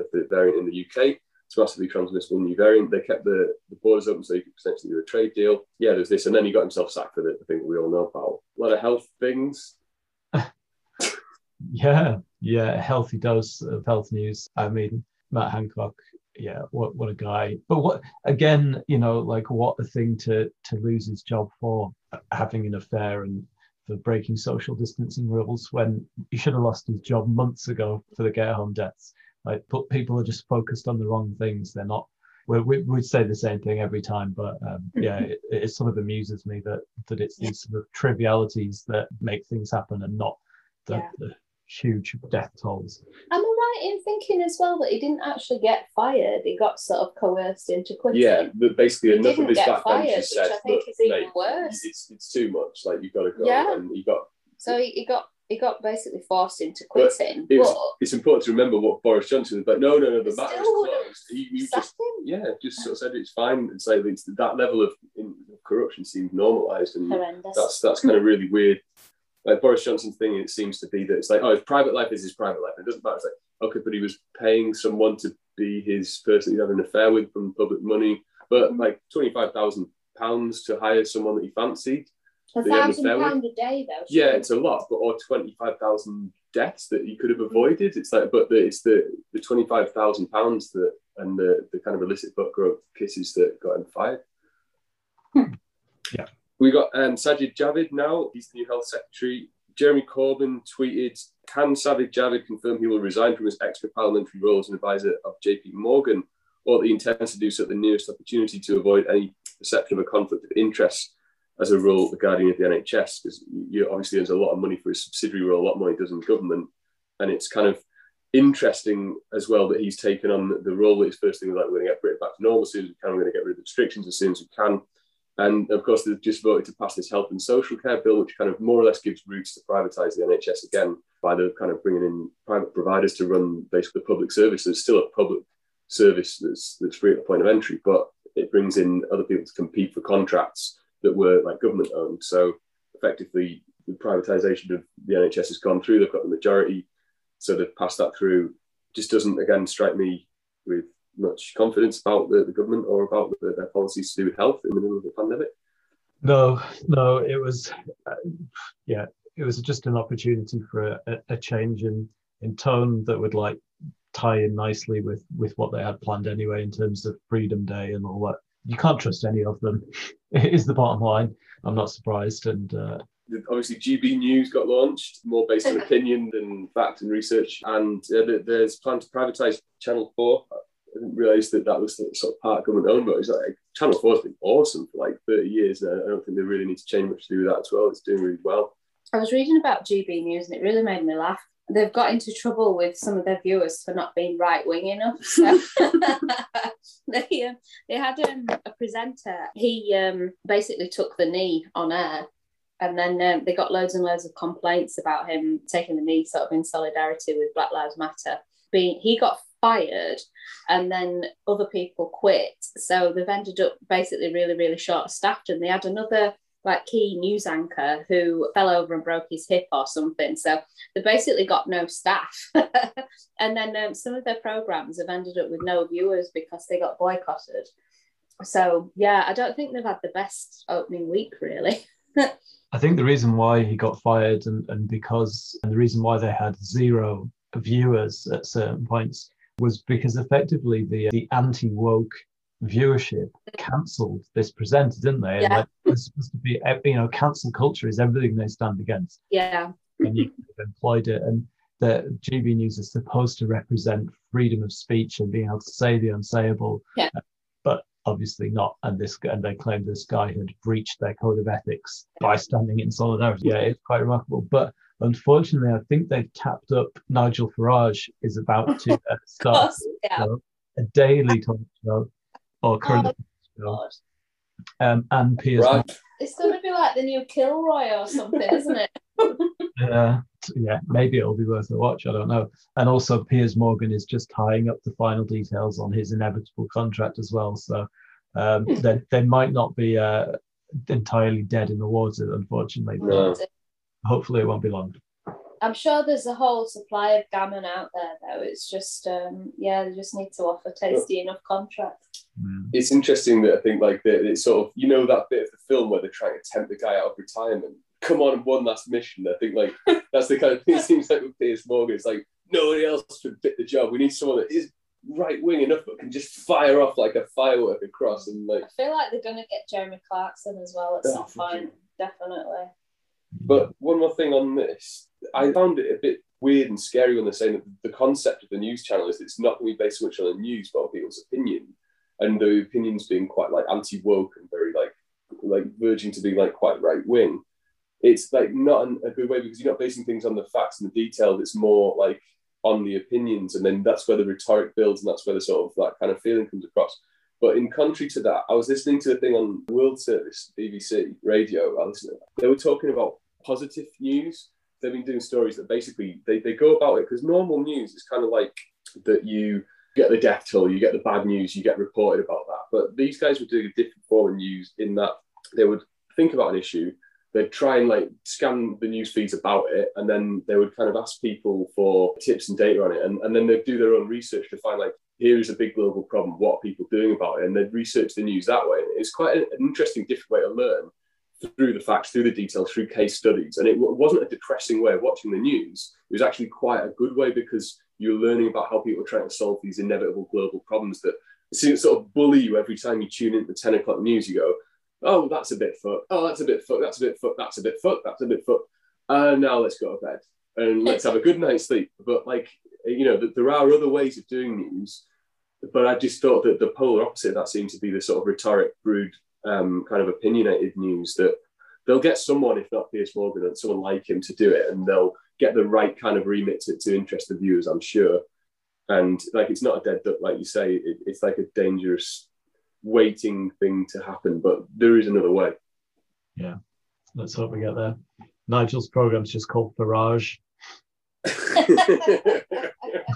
Speaker 4: of the variant in the UK. It's a massively transmissible new variant. They kept the, the borders open so you could potentially do a trade deal. Yeah, there's this. And then he got himself sacked for the, the thing we all know about. A lot of health things.
Speaker 2: Yeah, yeah, a healthy dose of health news. I mean, Matt Hancock, yeah, what what a guy. But what again, you know, like what a thing to to lose his job for having an affair and for breaking social distancing rules when he should have lost his job months ago for the care home deaths. Like, but people are just focused on the wrong things. They're not. We we we'd say the same thing every time, but um, yeah, it, it sort of amuses me that that it's these sort of trivialities that make things happen and not the,
Speaker 3: Yeah.
Speaker 2: the huge death tolls.
Speaker 3: Am I right in thinking as well that he didn't actually get fired? He got sort of coerced into quitting.
Speaker 4: Yeah, but basically
Speaker 3: He
Speaker 4: enough of his
Speaker 3: get
Speaker 4: backbenchers
Speaker 3: which
Speaker 4: said,
Speaker 3: I think is even
Speaker 4: mate,
Speaker 3: worse."
Speaker 4: It's, it's too much. Like you've got to go.
Speaker 3: Yeah.
Speaker 4: And he got
Speaker 3: So he, he got he got basically forced into
Speaker 4: But
Speaker 3: quitting.
Speaker 4: it was,
Speaker 3: but
Speaker 4: it's important to remember what Boris Johnson was like. No, no, no, the matter is closed. He, just, yeah, just sort of said it's fine. It's like it's, that level of in, corruption seems normalised, and
Speaker 3: Horrendous.
Speaker 4: that's that's kind of really weird. Like Boris Johnson's thing, it seems to be that it's like, oh, his private life is his private life. It doesn't matter. It's like, okay, but he was paying someone to be his person he's having an affair with from public money, but
Speaker 3: Mm-hmm.
Speaker 4: like twenty five thousand pounds to hire someone that he fancied.
Speaker 3: A
Speaker 4: that he had an
Speaker 3: thousand
Speaker 4: affair with.
Speaker 3: pound a day though.
Speaker 4: Yeah, it's a lot, but or twenty five thousand deaths that he could have avoided. It's like, but the, it's the the twenty five thousand pounds that and the the kind of illicit butt growth kisses that got him fired.
Speaker 2: Yeah.
Speaker 4: We got um, Sajid Javid now. He's the new health secretary. Jeremy Corbyn tweeted, "Can Sajid Javid confirm he will resign from his extra parliamentary role as an advisor of J.P. Morgan, or that he intends to do so at the nearest opportunity to avoid any perception of a conflict of interest as a role, the guardian of the NHS, because you obviously earns a lot of money for his subsidiary role, a lot more he does in government, and it's kind of interesting as well that he's taken on the role that his first thing was like we're going to get Britain back to normal as soon as we can, we're going to get rid of restrictions as soon as we can. And of course, they've just voted to pass this health and social care bill, which kind of more or less gives routes to privatise the NHS again by the kind of bringing in private providers to run basically the public service. There's still a public service that's, that's free at the point of entry, but it brings in other people to compete for contracts that were like government owned. So effectively, the privatisation of the NHS has gone through. They've got the majority, so they've passed that through. Just doesn't again strike me with much confidence about the, the government or about the, their policies to do with health in the middle of the pandemic.
Speaker 2: No, no, it was, uh, yeah, it was just an opportunity for a- a change in in tone that would like tie in nicely with with what they had planned anyway in terms of Freedom Day and all that. You can't trust any of them. Is the bottom line. I'm not surprised, and uh,
Speaker 4: Obviously, GB News got launched, more based on opinion than fact and research. And uh, there's plan to privatise Channel 4. I didn't realise that that was sort of part of government owned, but it's like Channel 4 has been awesome for like 30 years. And I don't think they really need to change much to do with that as well. It's doing really well.
Speaker 3: I was reading about GB News and it really made me laugh. They've got into trouble with some of their viewers for not being right wing enough. So they, um, they had um, a presenter. He um, basically took the knee on air, and then um, they got loads and loads of complaints about him taking the knee, sort of in solidarity with Black Lives Matter. Being he got fired, and then other people quit. So they've ended up basically really, really short staffed, and they had another like key news anchor who fell over and broke his hip or something. So they basically got no staff. and then um, some of their programs have ended up with no viewers because they got boycotted. So yeah, I don't think they've had the best opening week really.
Speaker 2: I think the reason why he got fired and, and because and the reason why they had zero viewers at certain points was because effectively the the anti woke viewership cancelled this presenter, didn't they? And
Speaker 3: Yeah.
Speaker 2: like, it's supposed to be you know cancel culture is everything they stand against,
Speaker 3: yeah.
Speaker 2: and you employed it. And the GB News is supposed to represent freedom of speech and being able to say the unsayable,
Speaker 3: Yeah.
Speaker 2: but obviously not. And this and they claimed this guy had breached their code of ethics by standing in solidarity. Yeah, it's quite remarkable. But unfortunately, I think they've tapped up. Nigel Farage is about to uh, start
Speaker 3: course, yeah.
Speaker 2: a daily talk show or current
Speaker 3: Oh,
Speaker 2: show,
Speaker 3: God.
Speaker 2: um, and Piers.
Speaker 4: Right.
Speaker 3: It's going to be like the new Kilroy or something, isn't it?
Speaker 2: Uh, yeah, maybe it'll be worth a watch. I don't know. And also, Piers Morgan is just tying up the final details on his inevitable contract as well. So um, they, they might not be uh, entirely dead in the water, unfortunately. But
Speaker 4: No.
Speaker 2: hopefully, it won't be long.
Speaker 3: I'm sure there's a whole supply of gammon out there, though. It's just, um, yeah, they just need to offer tasty enough contracts.
Speaker 2: Mm.
Speaker 4: It's interesting that I think like that it's sort of you know that bit of the film where they're trying to tempt the guy out of retirement. Come on, one last mission. I think like that's the kind of thing it seems like with Piers Morgan. It's like nobody else could fit the job. We need someone that is right wing enough but can just fire off like a firework across and like
Speaker 3: I feel like they're going to get Jeremy Clarkson as well at
Speaker 4: Oh,
Speaker 3: some point, definitely.
Speaker 4: But one more thing on this, I found it a bit weird and scary when they're saying that the concept of the news channel is it's not going to be based so much on the news, but on people's opinion, and the opinions being quite like anti-woke and very like like verging to be like quite right wing. It's like not an- a good way because you're not basing things on the facts and the detail. It's more like on the opinions, and then that's where the rhetoric builds, and that's where the sort of that kind of feeling comes across. But in contrary to that, I was listening to a thing on World Service, BBC radio. I listened. They were talking about positive news. They've been doing stories that basically they, they go about it because normal news is kind of like that you get the death toll, you get the bad news, you get reported about that. But these guys were doing a different form of news in that they would think about an issue, they'd try and like scan the news feeds about it, and then they would kind of ask people for tips and data on it, and, and then they'd do their own research to find like here is a big global problem, what are people doing about it, and they'd research the news that way. It's quite an interesting, different way to learn through the facts, through the details, through case studies, and it w- wasn't a depressing way of watching the news. It was actually quite a good way because you're learning about how people are trying to solve these inevitable global problems that sort of bully you every time you tune into the 10 o'clock news. You go, oh, that's a bit fucked. Oh, that's a bit fucked. That's a bit fucked. That's a bit fucked. That's a bit fucked. Uh, now let's go to bed and let's have a good night's sleep. But like, you know, th- there are other ways of doing news. But I just thought that the polar opposite of that seemed to be the sort of rhetoric, rude, um, kind of opinionated news that they'll get someone, if not Piers Morgan, and someone like him to do it, and they'll get the right kind of remit to, to interest the viewers, I'm sure. And like, it's not a dead duck, like you say, it, it's like a dangerous waiting thing to happen, but there is another way.
Speaker 2: Yeah, let's hope we get there. Nigel's program's just called Farage,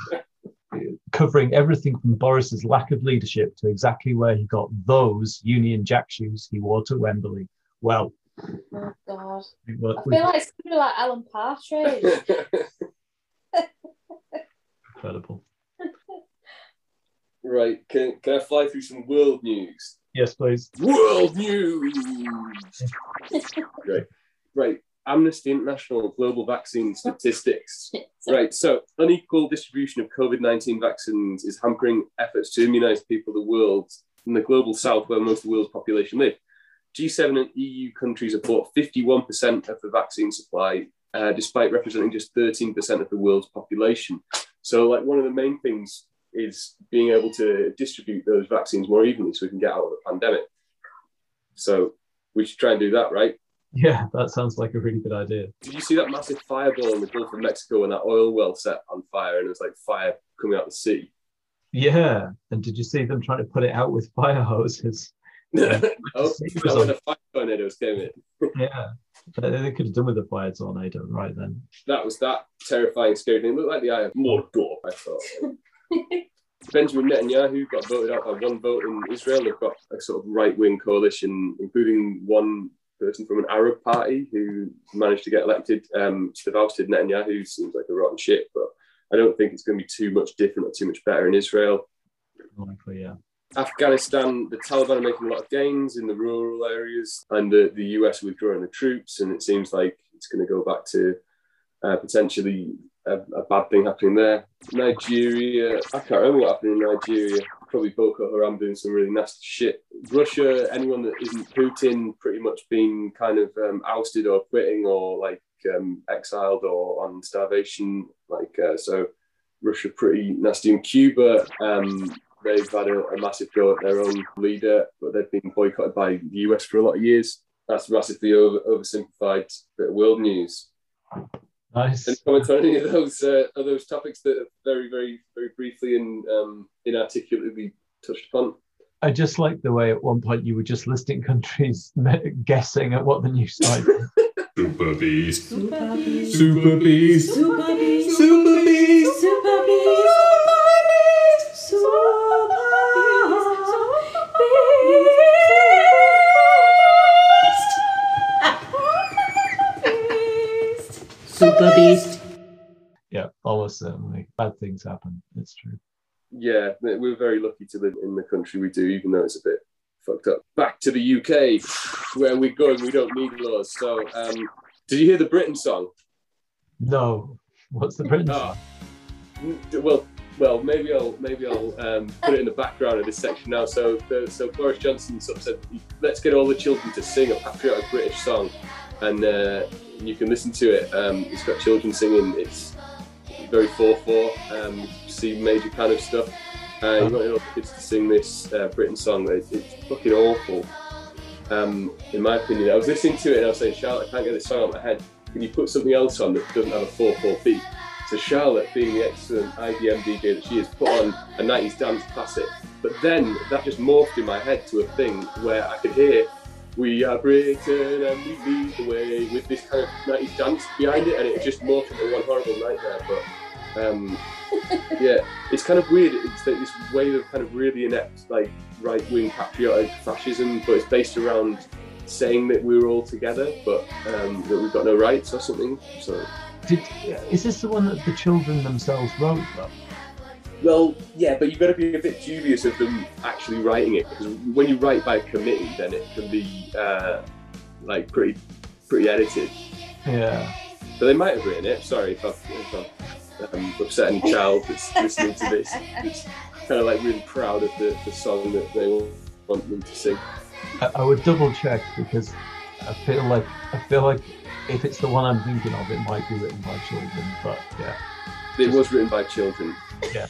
Speaker 2: covering everything from Boris's lack of leadership to exactly where he got those Union Jack shoes he wore to Wembley. Well,
Speaker 3: Oh, God.
Speaker 2: we were-
Speaker 3: I
Speaker 2: we-
Speaker 3: feel like it's going to be like Alan Partridge.
Speaker 2: incredible.
Speaker 4: right, can, can I fly through some world news?
Speaker 2: Yes, please.
Speaker 4: World news. Great. Right. Amnesty International global vaccine statistics. Right. So, unequal distribution of COVID 19 vaccines is hampering efforts to immunize people of the world in the global south, where most of the world's population live. G7 and EU countries have bought 51% of the vaccine supply, uh, despite representing just 13% of the world's population. So, like, one of the main things is being able to distribute those vaccines more evenly so we can get out of the pandemic. So, we should try and do that, right?
Speaker 2: Yeah, that sounds like a really good idea.
Speaker 4: Did you see that massive fireball in the Gulf of Mexico when that oil well set on fire and it was like fire coming out of the sea?
Speaker 2: Yeah, and did you see them trying to put it out with fire hoses? Oh, yeah.
Speaker 4: oh,
Speaker 2: It
Speaker 4: that
Speaker 2: was
Speaker 4: when
Speaker 2: on-
Speaker 4: fire tornadoes came in.
Speaker 2: Yeah, they they could have done with the fire tornado right then.
Speaker 4: That was that terrifying, scary thing. It looked like the eye of Mordor, I thought. Benjamin Netanyahu got voted out by one vote in Israel. They've got a sort of right wing coalition, including one person from an Arab party who managed to get elected. Um, they've ousted Netanyahu, seems like a rotten shit, but I don't think it's going to be too much different or too much better in Israel.
Speaker 2: Likely, yeah.
Speaker 4: Afghanistan, the Taliban are making a lot of gains in the rural areas, and the, the US withdrawing the troops, and it seems like it's going to go back to uh, potentially a, a bad thing happening there. Nigeria, I can't remember what happened in Nigeria. Probably Boko Haram doing some really nasty shit. Russia, anyone that isn't Putin, pretty much being kind of um, ousted or quitting or like um, exiled or on starvation. Like uh, so, Russia pretty nasty. In Cuba, um, they've had a, a massive go at their own leader, but they've been boycotted by the US for a lot of years. That's massively over, oversimplified bit of world news.
Speaker 2: Nice.
Speaker 4: Any comments on any of those uh, of those topics that are very, very, very briefly and um, inarticulately touched upon?
Speaker 2: I just like the way at one point you were just listing countries, guessing at what the new site is.
Speaker 7: Super Beast.
Speaker 9: Super Beast.
Speaker 7: Super Beast.
Speaker 9: Super Beast.
Speaker 7: Super Beast.
Speaker 9: Super Beast. Super Beast.
Speaker 2: Yeah, almost certainly. Bad things happen. It's true.
Speaker 4: Yeah, we're very lucky to live in the country we do, even though it's a bit fucked up. Back to the UK, where we're going. We don't need laws. So, um, did you hear the Britain song?
Speaker 2: No. What's the Britain?
Speaker 4: Ah, mm, well, well, maybe I'll maybe I'll um, put it in the background of this section now. So, the, so Boris Johnson sort of said, "Let's get all the children to sing a patriotic British song," and uh, you can listen to it. Um, it's got children singing. It's very four four. Um, C major kind of stuff. Uh, you the kids to sing this uh, Britain song. It, it's fucking awful. Um, in my opinion, I was listening to it and I was saying, Charlotte, I can't get this song out of my head. Can you put something else on that doesn't have a 4-4 beat? So Charlotte, being the excellent IBM DJ that she is, put on a 90s dance classic. But then that just morphed in my head to a thing where I could hear, we are Britain and we lead the way with this kind of 90s dance behind it. And it just morphed into one horrible nightmare. But um, yeah, it's kind of weird. It's like this wave of kind of really inept, like right wing patriotic fascism, but it's based around saying that we were all together, but um, that we've got no rights or something. So,
Speaker 2: Did, is this the one that the children themselves wrote, though?
Speaker 4: Well, yeah, but you've got to be a bit dubious of them actually writing it because when you write by committee, then it can be uh, like pretty, pretty edited.
Speaker 2: Yeah.
Speaker 4: But they might have written it. Sorry if I've, if I've um, upset any child that's listening to this. It's kind of like really proud of the, the song that they want them to sing.
Speaker 2: I, I would double check because I feel like I feel like if it's the one I'm thinking of, it might be written by children. But yeah,
Speaker 4: It was written by children.
Speaker 2: Yeah.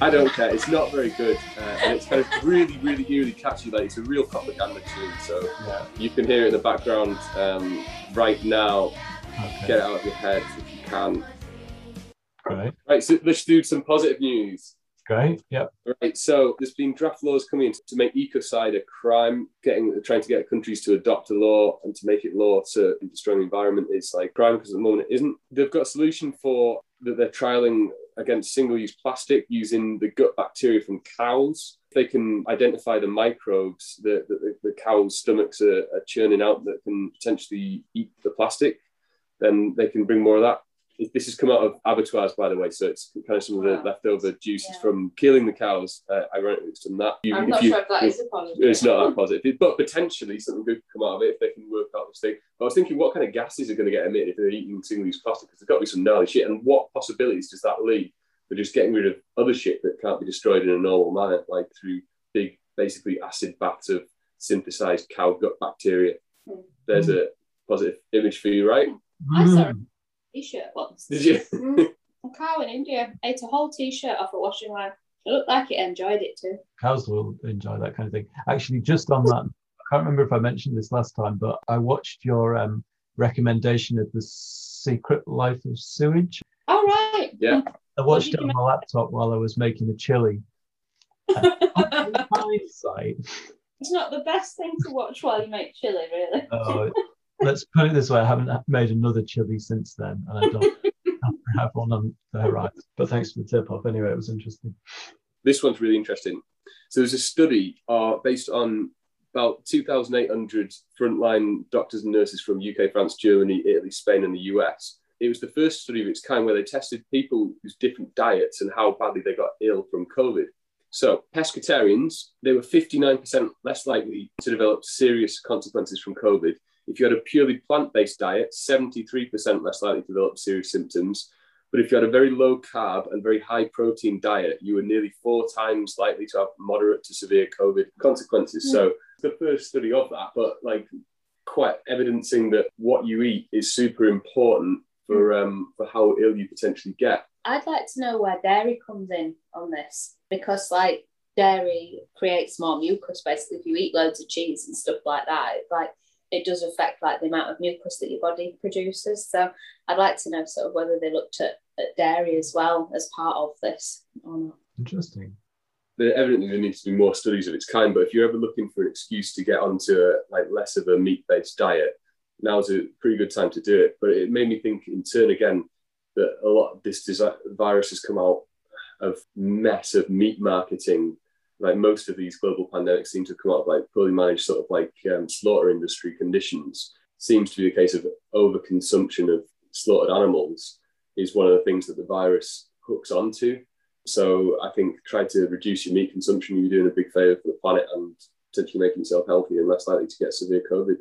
Speaker 4: I don't care. It's not very good, uh, and it's kind of really, really, really catchy. Like it's a real propaganda tune. So
Speaker 2: yeah.
Speaker 4: you can hear it in the background um, right now.
Speaker 2: Okay.
Speaker 4: Get it out of your head if you can.
Speaker 2: Great.
Speaker 4: Right. So let's do some positive news.
Speaker 2: Great. Yep.
Speaker 4: Right, so there's been draft laws coming in to make ecocide a crime. Getting trying to get countries to adopt a law and to make it law to destroy the environment is like crime because at the moment it isn't. They've got a solution for that they're trialing against single-use plastic using the gut bacteria from cows. They can identify the microbes that, the, the cows' stomachs are, are churning out that can potentially eat the plastic. Then they can bring more of that this has come out of abattoirs, by the way, so it's kind of some of the leftover juices
Speaker 3: Yeah.
Speaker 4: from killing the cows. Uh, ironically, it's from that. You-
Speaker 3: I'm not
Speaker 4: you-
Speaker 3: sure if that is a positive.
Speaker 4: It's not that positive, but potentially something good could come out of it if they can work out this thing. But I was thinking, what kind of gases are going to get emitted if they're eating single-use plastic? Because there's got to be some gnarly shit, and what possibilities does that leave for just getting rid of other shit that can't be destroyed in a normal manner, like through big, basically acid baths of synthesized cow gut bacteria?
Speaker 3: Hmm.
Speaker 4: There's a positive image for you, right?
Speaker 3: I saw a
Speaker 2: Mm.
Speaker 3: T-shirt once.
Speaker 4: Did you?
Speaker 3: Mm. A cow in India ate a whole t-shirt off a washing line. It looked like it enjoyed it too.
Speaker 2: Cows will enjoy that kind of thing. Actually, just on that, I can't remember if I mentioned this last time, but I watched your um, recommendation of the Secret Life of Sewage.
Speaker 3: All right.
Speaker 4: Yeah.
Speaker 2: I watched it on
Speaker 3: you
Speaker 2: my laptop while I was making the chili. In hindsight,
Speaker 3: It's not the best thing to watch while you make chili, really.
Speaker 2: uh, let's put it this way: I haven't made another chili since then, and I don't have one on the horizon. But thanks for the tip off. Anyway, it was interesting.
Speaker 4: this one's really interesting. So there's a study uh, based on about 2,800 frontline doctors and nurses from UK, France, Germany, Italy, Spain, and the US. It was the first study of its kind where they tested people whose different diets and how badly they got ill from COVID. So, pescatarians, they were 59% less likely to develop serious consequences from COVID. If you had a purely plant based diet, 73% less likely to develop serious symptoms. But if you had a very low carb and very high protein diet, you were nearly four times likely to have moderate to severe COVID consequences. So, it's the first study of that, but like quite evidencing that what you eat is super important for um, for how ill you potentially get.
Speaker 3: I'd like to know where dairy comes in on this because, like, dairy creates more mucus. Basically, if you eat loads of cheese and stuff like that, like it does affect like the amount of mucus that your body produces. So, I'd like to know sort of whether they looked at, at dairy as well as part of this or not.
Speaker 2: Interesting.
Speaker 4: There evidently there needs to be more studies of its kind. But if you're ever looking for an excuse to get onto a, like less of a meat-based diet, now's a pretty good time to do it. But it made me think in turn again that a lot of this desi- virus has come out of mess of meat marketing. Like most of these global pandemics seem to come out of like poorly managed sort of like um, slaughter industry conditions. Seems to be a case of overconsumption of slaughtered animals is one of the things that the virus hooks onto. So I think try to reduce your meat consumption. You're doing a big favour for the planet and potentially making yourself healthy and less likely to get severe COVID.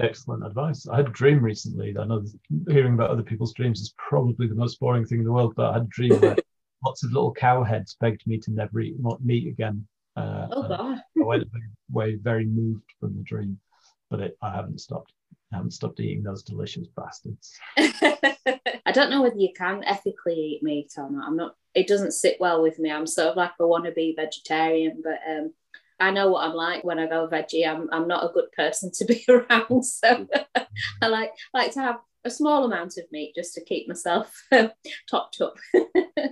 Speaker 2: Excellent advice. I had a dream recently. I know hearing about other people's dreams is probably the most boring thing in the world, but I had a dream where lots of little cow heads begged me to never eat meat again. Uh,
Speaker 3: Oh, God.
Speaker 2: I went away very moved from the dream, but it, I haven't stopped. I haven't stopped eating those delicious bastards.
Speaker 3: I don't know whether you can ethically eat meat or not. I'm not. It doesn't sit well with me. I'm sort of like a wannabe vegetarian, but um, I know what I'm like when I go veggie. I'm I'm not a good person to be around, so I like like to have a small amount of meat just to keep myself topped up.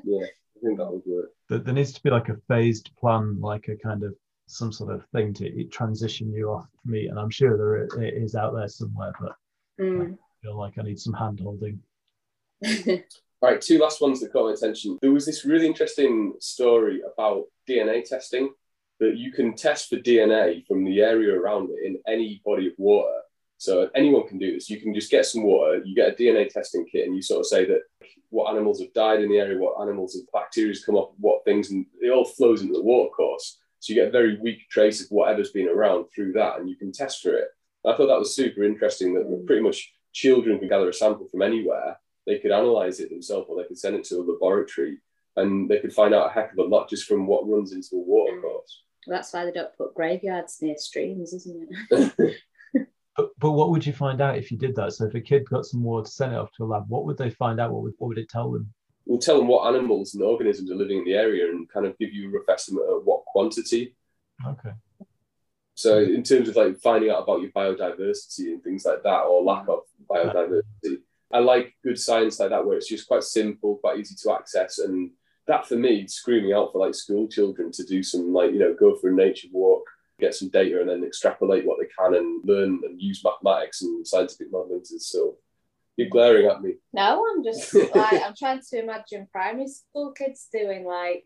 Speaker 4: Yeah, I think that would work.
Speaker 2: There, there needs to be like a phased plan, like a kind of some sort of thing to transition you off meat. And I'm sure there i- it is out there somewhere, but
Speaker 3: Mm.
Speaker 2: I feel like I need some hand holding.
Speaker 4: All right, two last ones that caught my attention. There was this really interesting story about DNA testing that you can test for DNA from the area around it in any body of water. So anyone can do this. You can just get some water, you get a DNA testing kit, and you sort of say that what animals have died in the area, what animals have bacteria come up, what things, and it all flows into the water course. So you get a very weak trace of whatever's been around through that, and you can test for it. I thought that was super interesting that pretty much children can gather a sample from anywhere. They could analyze it themselves, or they could send it to a laboratory, and they could find out a heck of a lot just from what runs into a water mm. course.
Speaker 3: That's why they don't put graveyards near streams, isn't it?
Speaker 2: But, but what would you find out if you did that? So if a kid got some water, sent it off to a lab, what would they find out? What would, what would it tell them?
Speaker 4: We'll tell them what animals and organisms are living in the area, and kind of give you a rough estimate of what quantity.
Speaker 2: Okay.
Speaker 4: So in terms of like finding out about your biodiversity and things like that, or lack of biodiversity, I like good science like that where it's just quite simple, quite easy to access, and that for me, screaming out for like school children to do some like you know go for a nature walk, get some data, and then extrapolate what they can and learn and use mathematics and scientific modelling to so. You're glaring at me.
Speaker 3: No, I'm just like I'm trying to imagine primary school kids doing like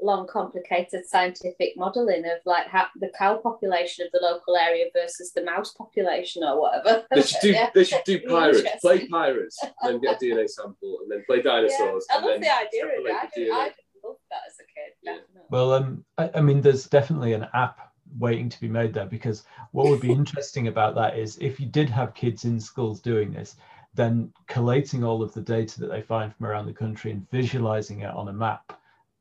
Speaker 3: long, complicated scientific modelling of like how the cow population of the local area versus the mouse population or whatever.
Speaker 4: They should do.
Speaker 3: Yeah.
Speaker 4: They should do pirates. Play pirates, and then get a DNA sample, and then play dinosaurs.
Speaker 3: Yeah, I
Speaker 4: and
Speaker 3: love
Speaker 4: then
Speaker 3: the idea of it. I
Speaker 4: extrapolate
Speaker 3: did, I did love that as a kid. Definitely.
Speaker 2: Well, um, I, I mean, there's definitely an app waiting to be made there because what would be interesting about that is if you did have kids in schools doing this, then collating all of the data that they find from around the country and visualizing it on a map,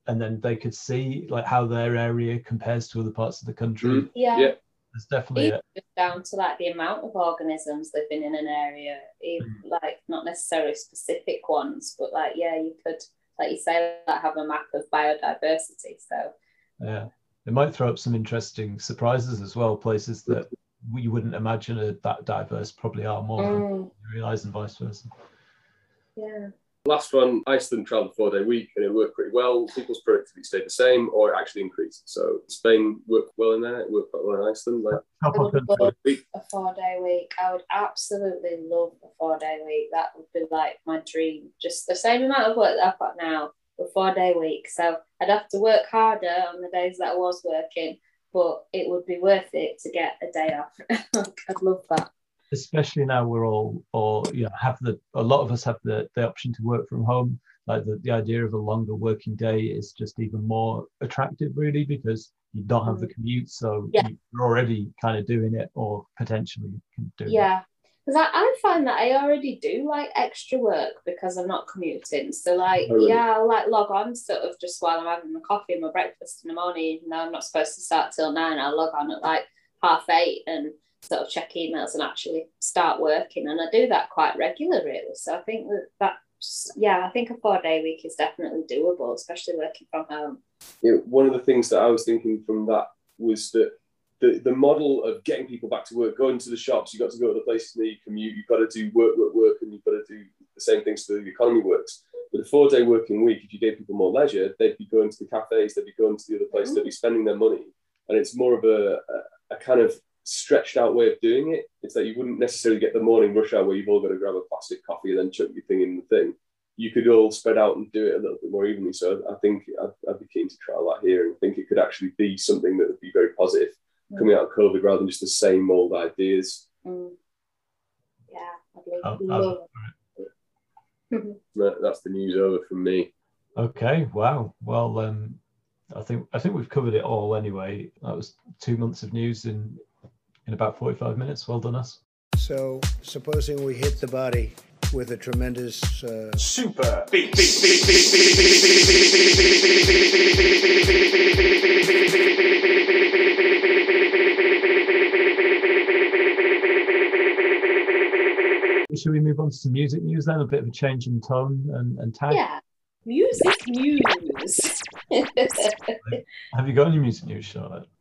Speaker 2: and then they could see like how their area compares to other parts of the country.
Speaker 4: Mhm.
Speaker 3: Yeah.
Speaker 4: Yeah.
Speaker 2: There's definitely
Speaker 3: Even
Speaker 2: a,
Speaker 3: down to like the amount of organisms living in an area, even, like not necessarily specific ones, but like yeah, you could, like you say, like have a map of biodiversity. So
Speaker 2: yeah. It might throw up some interesting surprises as well. Places that we wouldn't imagine are that diverse probably are more than
Speaker 3: mm,
Speaker 2: you realize, and vice versa.
Speaker 3: yeah,
Speaker 4: Last one, Iceland traveled four day week, and it worked pretty well. People's productivity stayed the same, or it actually increased. So Spain worked well in there. It worked quite well in Iceland. Like
Speaker 2: Top
Speaker 3: I
Speaker 2: up
Speaker 3: would
Speaker 2: and-
Speaker 4: week.
Speaker 3: a four day week. I would absolutely love a four day week. That would be like my dream. Just the same amount of work that I've got now, but four day week. So I'd have to work harder on the days that I was working, but it would be worth it to get a day off. I'd love that.
Speaker 2: especially now we're all or you know have the a lot of us have the, the option to work from home like the, the idea of a longer working day is just even more attractive really because you don't have the mm. commute so
Speaker 3: Yeah.
Speaker 2: you're already kind of doing it or potentially can do it
Speaker 3: Yeah. Because I, I find that I already do like extra work because I'm not commuting. So like
Speaker 4: Oh, really?
Speaker 3: yeah, I'll like log on sort of just while I'm having my coffee and my breakfast in the morning, even though I'm not supposed to start till nine, I'll log on at like half eight and sort of check emails and actually start working. And I do that quite regularly. really. So I think that that's yeah, I think a four day week is definitely doable, especially working from home.
Speaker 4: Yeah, one of the things that I was thinking from that was that the, the model of getting people back to work, going to the shops, you've got to go to the places where you commute, you've got to do work, work, work, and you've got to do the same things so the economy works. But a four day working week, if you gave people more leisure, they'd be going to the cafes, they'd be going to the other places, they'd be mm. spending their money. And it's more of a, a, a kind of stretched out way of doing it. It's that you wouldn't necessarily get the morning rush hour where you've all got to grab a plastic coffee and then chuck your thing in the thing. You could all spread out and do it a little bit more evenly. So I think I'd, I'd be keen to trial that here and think it could actually be something that would be very positive coming out of COVID rather than just the same old ideas.
Speaker 3: Mm. Yeah, I'd love,
Speaker 2: Oh,
Speaker 3: love
Speaker 4: That- That's the news over from me.
Speaker 2: okay wow. Well um i think i think we've covered it all anyway. That was two months of news in in about 45 minutes. Well done us.
Speaker 10: So, supposing we hit the body with a tremendous uh,
Speaker 6: Super.
Speaker 2: should we move on to some music news then a bit of a change in tone and, and tag
Speaker 3: Yeah. Music news.
Speaker 2: have you got any music news charlotte
Speaker 3: I've got a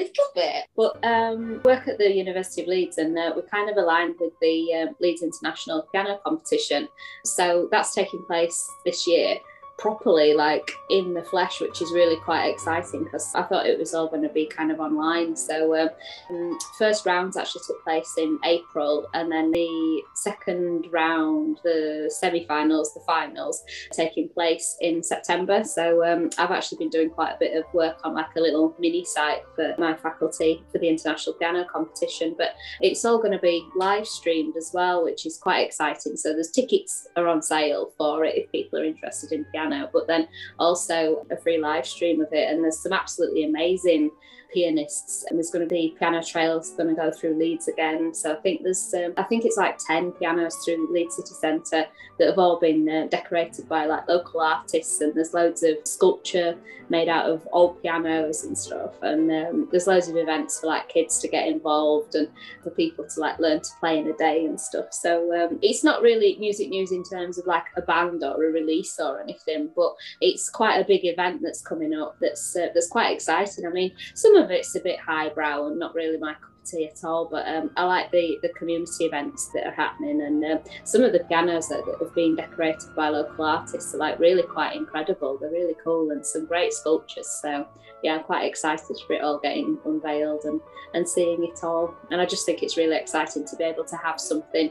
Speaker 3: little bit, but um, work at the University of Leeds, and uh, we're kind of aligned with the um Leeds International Piano Competition. So that's taking place this year properly, like in the flesh, which is really quite exciting because I thought it was all going to be kind of online. So um, um, first rounds actually took place in April, and then the second round, the semi-finals, the finals, taking place in September. So um, I've actually been doing quite a bit of work on like a little mini site for my faculty for the international piano competition. But it's all going to be live streamed as well, which is quite exciting. So there's tickets are on sale for it if people are interested in piano, but then also a free live stream of it. And there's some absolutely amazing pianists and there's going to be piano trails going to go through Leeds again so I think there's um, I think it's like 10 pianos through Leeds City Centre that have all been uh, decorated by like local artists and there's loads of sculpture made out of old pianos and stuff. And um, there's loads of events for like kids to get involved and for people to like learn to play in a day and stuff. So um, it's not really music news in terms of like a band or a release or anything but it's quite a big event that's coming up that's uh, that's quite exciting. I mean some of it's a bit highbrow and not really my cup tea at all but um, I like the the community events that are happening and um, some of the pianos that, that have been decorated by local artists are like really quite incredible they're really cool and some great sculptures so yeah I'm quite excited for it all getting unveiled and and seeing it all and I just think it's really exciting to be able to have something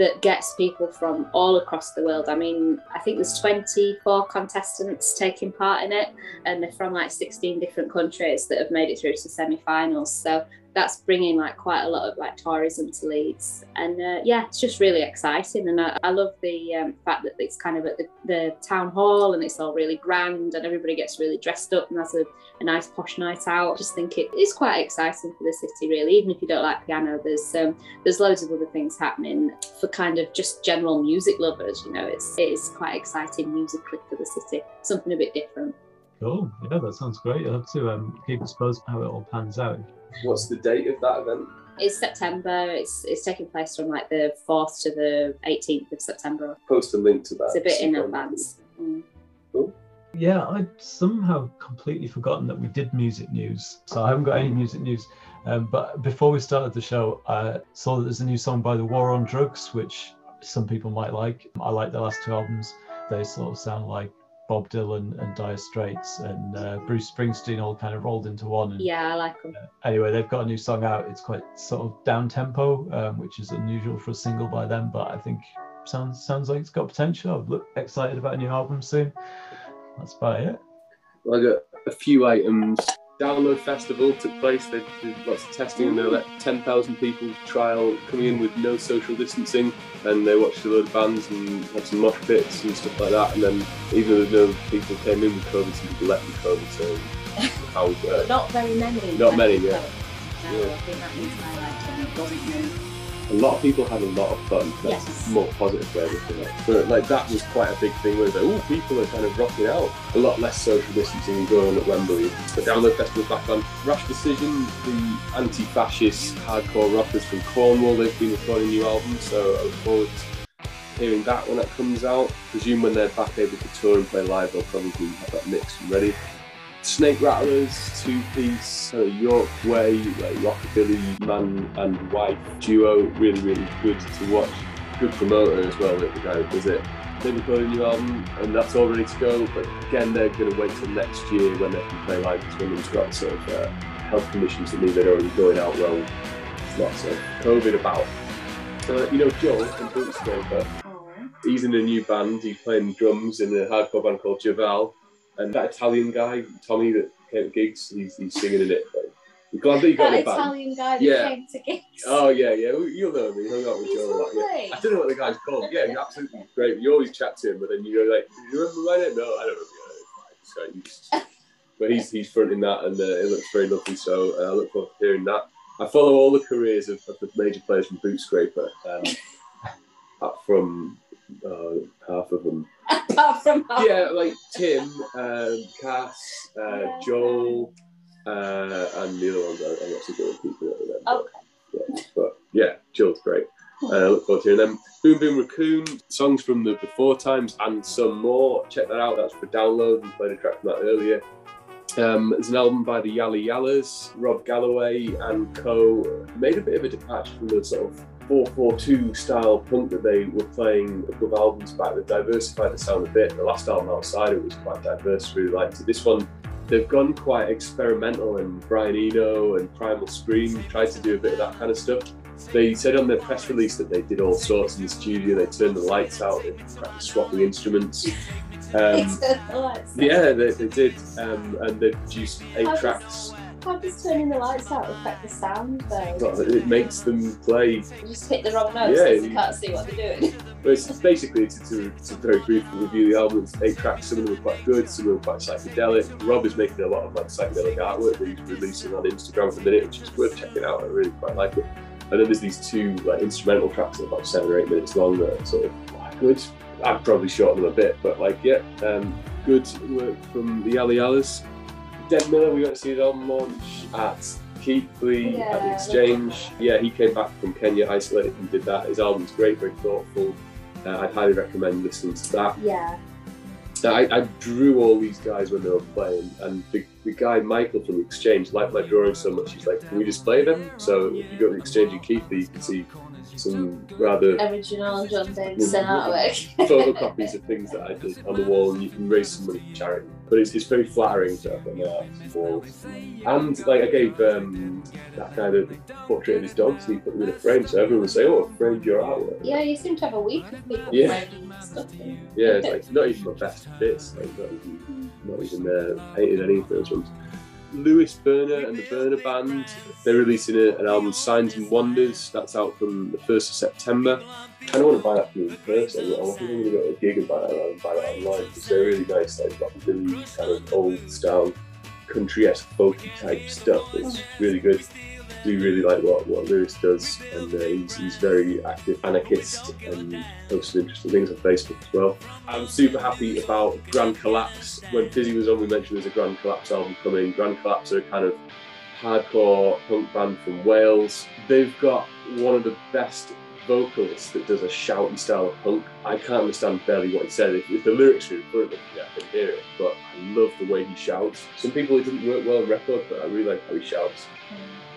Speaker 3: that gets people from all across the world. I mean, I think there's 24 contestants taking part in it, and they're from like 16 different countries that have made it through to semi-finals. So that's bringing like quite a lot of like tourism to Leeds, and uh, yeah, it's just really exciting. And I, I love the um, fact that it's kind of at the, the town hall, and it's all really grand, and everybody gets really dressed up and has a, a nice posh night out. I just think it is quite exciting for the city, really. Even if you don't like piano, there's um, there's loads of other things happening for kind of just general music lovers. You know, it's it is quite exciting musically for the city, something a bit different.
Speaker 2: cool yeah that sounds great i'll have to um, keep us posted how it all pans out
Speaker 4: What's the date of that event?
Speaker 3: It's September. It's it's taking place from like the fourth to the 18th of September.
Speaker 4: Post a link to that.
Speaker 3: It's a bit in advance. Mm.
Speaker 2: Yeah, I'd somehow completely forgotten that we did music news. So I haven't got any music news. Um, but before we started the show, I saw that there's a new song by The War on Drugs, which some people might like. I like their last two albums. They sort of sound like Bob Dylan and Dire Straits and uh, Bruce Springsteen all kind of rolled into one. And
Speaker 3: Yeah, I like them.
Speaker 2: anyway, they've got a new song out. It's quite sort of down tempo, um, which is unusual for a single by them, but I think sounds sounds like it's got potential. I'm look excited about a new album soon. That's about it.
Speaker 4: I got a few items Download Festival took place. They did lots of testing and they let 10,000 people trial coming in with no social distancing. And they watched a load of bands and had some mosh pits and stuff like that. And then, even though no people came in with COVID, some people left with COVID. So, how, uh,
Speaker 3: Not very many.
Speaker 4: Not many, yeah.
Speaker 3: No,
Speaker 4: Yeah.
Speaker 3: I think that means my lifetime wasn't.
Speaker 4: A lot of people had a lot of fun. That's
Speaker 3: Yes.
Speaker 4: more positive way of looking at it. But like that was quite a big thing where they oh, people are kind of rocking out. A lot less social distancing going on at Wembley. The Download Festival back on. Rash Decision, the anti-fascist hardcore rockers from Cornwall, they've been recording new albums, so I look forward to hearing that when that comes out. I Presume when they're back able to tour and play live, they'll probably have that mixed and ready. Snake Rattlers, two piece, uh, York Way, like rockabilly man and wife duo, really, really good to watch. Good promoter as well, the guy who does it. They recorded a new album and that's all ready to go, but again, they're going to wait till next year when they can play live because Wimbledon's got sort of uh, health conditions that mean they're already going out well. Lots of COVID about. Uh, you know, Joel from Bootscraper, he's in a new band, he's playing drums in a hardcore band called Javal and that Italian guy, Tommy, that came to gigs, he's, he's singing in it. Like, I'm glad that you got
Speaker 3: That
Speaker 4: a band.
Speaker 3: Italian guy that
Speaker 4: Yeah.
Speaker 3: came to gigs.
Speaker 4: Oh yeah, yeah, you'll know me. Hung out with
Speaker 3: He's
Speaker 4: Joe a lot. Yeah. I don't know what the guy's called. Yeah, he's absolutely great. You always chat to him, but then you go like, "Do you remember my name?" No, I don't remember. your name. It's fine. So you but he's he's fronting that, and uh, it looks very lovely. So uh, I look forward to hearing that. I follow all the careers of, of the major players from Bootscraper, um, up from uh, half of them
Speaker 3: Apart from
Speaker 4: yeah, like Tim, um, Cass, uh, Joel, uh, and the other ones. I- I'm not so good at keeping up with them. but, Yeah, but yeah, Joel's great. Uh, I look forward to hearing them. Boom Boom Raccoon, songs from the before times and some more. Check that out. That's for download. We played a track from that earlier. Um, there's an album by the Yalla Yallas, Rob Galloway and co. Made a bit of a departure from the sort of 442 style punk that they were playing a couple of albums back. They diversified the sound a bit. The last album outside it was quite diverse, really liked it. This one, they've gone quite experimental and Brian Eno and Primal Scream tried to do a bit of that kind of stuff. They said on their press release that they did all sorts in the studio. They turned the lights out, they practiced swapping instruments. Um, yeah, they, they did, um, and they produced eight tracks.
Speaker 3: How does turning the lights out affect the sound though?
Speaker 4: Well, It makes them play
Speaker 3: You just hit the wrong notes
Speaker 4: Yeah,
Speaker 3: you can't see what they're doing.
Speaker 4: But it's, basically to, to, to very briefly review the album. It's eight tracks. Some of them are quite good. Some of them are quite psychedelic. Rob is making a lot of like psychedelic artwork that he's releasing on Instagram at the minute, which is worth checking out. I really quite like it. And then there's these two like instrumental tracks that are about seven or eight minutes long that are sort of quite good. I'd probably shorten them a bit, but like yeah, um, good work from the Yalla Yallas. Dead Miller, we went to see album launch at Keighley
Speaker 3: Yeah,
Speaker 4: at the Exchange. Yeah, he came back from Kenya isolated and did that. His album's great, very thoughtful. Uh, I'd highly recommend listening to that.
Speaker 3: Yeah.
Speaker 4: I, I drew all these guys when they were playing, and the, the guy Michael from the Exchange liked my drawing so much. He's like, "Can we display them?" So if you go to the Exchange in Keighley, you can see some rather
Speaker 3: Original John Davison artwork.
Speaker 4: photocopies of things that I did on the wall, and you can raise some money for charity. But it's, it's very flattering to have on the wall. And like I gave um, that kind of portrait of his dogs, and he put them in a frame, so everyone would say, "Oh, I framed your artwork."
Speaker 3: Yeah, you seem to have a week of people
Speaker 4: Yeah.
Speaker 3: framing stuff.
Speaker 4: Yeah, it's like not even my best bits, like not even, not even uh, painted any of those ones. Lewis Burner and the Burner Band, they're releasing a, an album, Signs and Wonders. That's out from the 1st of September. I kind of want to buy that from them in person. I think I'm going to go to a gig and buy that and buy that online because they're really nice, like rockabilly, kind of old style, country-esque, folky type stuff. It's really good do really like what, what Lewis does, and uh, he's, he's very active anarchist and posts some interesting things on Facebook as well. I'm super happy about Grand Collapse. When Fizzy was on, we mentioned there's a Grand Collapse album coming. Grand Collapse are a kind of hardcore punk band from Wales. They've got one of the best vocalists that does a shouty style of punk. I can't understand barely what he said. If, if the lyrics are in front of me, I can hear it, but I love the way he shouts. Some people it doesn't work well on record, but I really like how he shouts.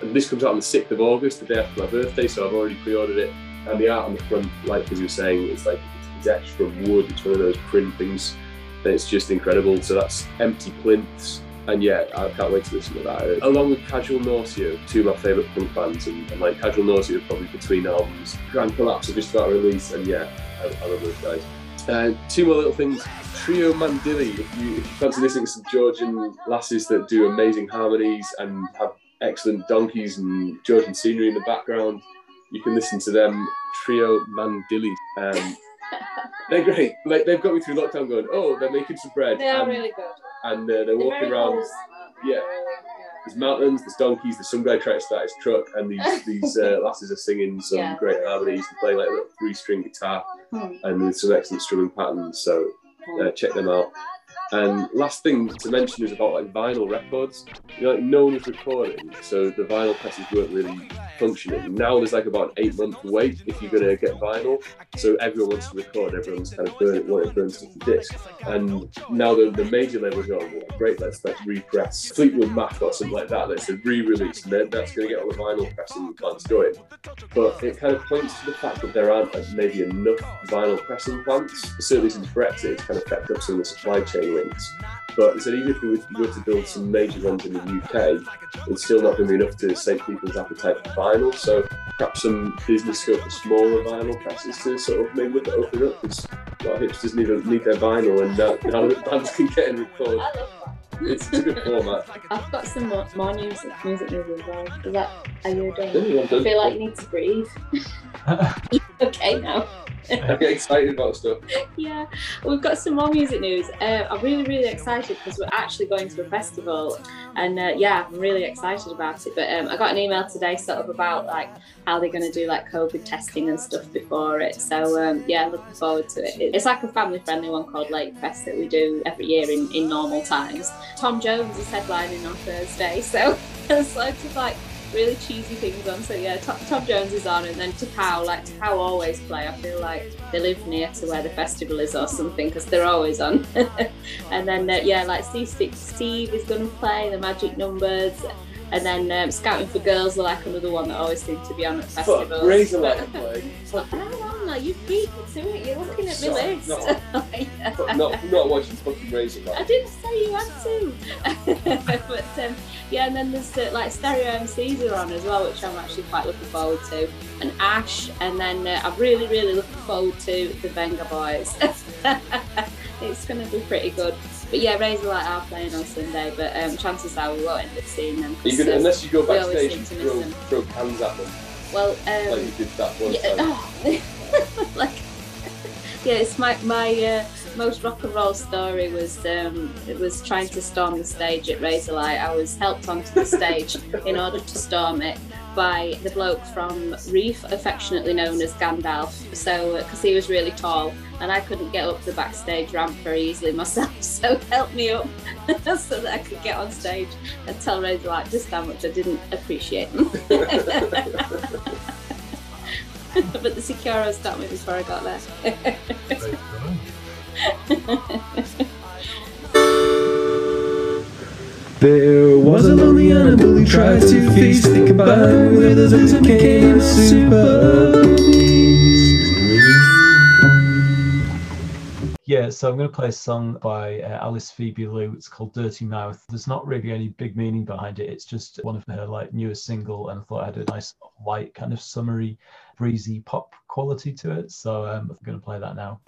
Speaker 4: And this comes out on the 6th of August, the day after my birthday, so I've already pre-ordered it. And the art on the front, like as you were saying, it's like it's from wood. It's one of those print things, and it's just incredible. So that's empty plinths, and yeah, I can't wait to listen to that. Along with Casual Nausea, two of my favourite punk bands, and, and like Casual Nausea probably between albums. Grand Collapse are just about release, and yeah, I, I love those guys. Uh, two more little things. Trio Mandilli. If you, if you fancy listening to some Georgian lasses that do amazing harmonies and have excellent donkeys and Georgian scenery in the background, you can listen to them. Trio Mandilli. Um, they're great. Like they've got me through lockdown. Going, oh, they're making some bread.
Speaker 3: They are
Speaker 4: and,
Speaker 3: really good.
Speaker 4: and uh, they're
Speaker 3: They're
Speaker 4: walking around.
Speaker 3: wholesome.
Speaker 4: Yeah. There's mountains, there's donkeys, there's some guy trying to start his truck, and these these uh, lasses are singing some
Speaker 3: Yeah.
Speaker 4: great harmonies and playing like a little three string guitar
Speaker 3: Hmm.
Speaker 4: and with some excellent strumming patterns. So uh, check them out. And last thing to mention is about like vinyl records. You know, like no one was recording, so the vinyl presses weren't really functioning. Now there's like about an eight month wait if you're gonna get vinyl. So everyone wants to record, everyone's kind of burn, wanting to burn stuff to disc. And now the, the major labels go, well, great, let's let's repress Fleetwood Mac or something like that. Let's re-release, and that's gonna get all the vinyl pressing plants going. But it kind of points to the fact that there aren't uh, maybe enough vinyl pressing plants. Certainly since Brexit, it's kind of kept up some of the supply chain links. But they said even if we were to build some major ones in the UK, it's still not going to be enough to save people's appetite for vinyl. So perhaps some business scope for smaller vinyl presses to sort of maybe look at up because a lot of hipsters need, need their vinyl and uh, now that bands can get in and record. It's, it's a good format.
Speaker 3: I've got some more, more music, music news as well. Is that, are you done?
Speaker 4: Yeah, I'm.
Speaker 3: I feel like you need to breathe. okay now.
Speaker 4: I get excited about stuff.
Speaker 3: yeah, we've got some more music news. Uh, I'm really, really excited because we're actually going to a festival, and uh, yeah, I'm really excited about it. But um, I got an email today, sort of about like how they're going to do like COVID testing and stuff before it. So um, yeah, looking forward to it. It's like a family-friendly one called Lake Fest that we do every year in, in normal times. Tom Jones is headlining on Thursday, so loads of like really cheesy things on. So yeah, Tom, Tom Jones is on, and then Tapao, like Tapao always play. I feel like they live near to where the festival is or something because they're always on. and then uh, yeah, like Steve, Steve Steve is going to play the Magic Numbers. And then um, Scouting for Girls are like another one that always seems to be on at festivals.
Speaker 4: Fuck, Razorlight play.
Speaker 3: Hang on, like, you beat me to it. You're looking at my
Speaker 4: Sorry,
Speaker 3: list.
Speaker 4: no.
Speaker 3: Yeah.
Speaker 4: Not, not watching fucking Razorlight.
Speaker 3: I didn't say you had to. but um, yeah, and then there's uh, like stereo MCs are on as well, which I'm actually quite looking forward to. And Ash, and then uh, I'm really, really looking forward to the Venga Boys. it's going to be pretty good. But yeah, Razorlight are playing on Sunday, but um, chances are we won't end up seeing them.
Speaker 4: You
Speaker 3: So
Speaker 4: unless you go backstage and
Speaker 3: seem to miss
Speaker 4: throw, throw cans at them,
Speaker 3: Well, um,
Speaker 4: like you did that one
Speaker 3: yeah, oh, like yeah, it's my my uh, most rock and roll story was um, it was trying to storm the stage at Razorlight. I was helped onto the stage in order to storm it by the bloke from Reef, affectionately known as Gandalf. So because he was really tall and I couldn't get up the backstage ramp very easily myself, so he helped me up so that I could get on stage and tell Razorlight just how much I didn't appreciate them. but the Securo stopped me before I got there.
Speaker 11: There was a lonely animal who tried to feast and combine with others and became a super
Speaker 2: Yeah, so I'm going to play a song by uh, Alice Phoebe Lou. It's called Dirty Mouth. There's not really any big meaning behind it. It's just one of her like newest single, and I thought it had a nice light, kind of summery, breezy pop quality to it. So um, I'm going to play that now.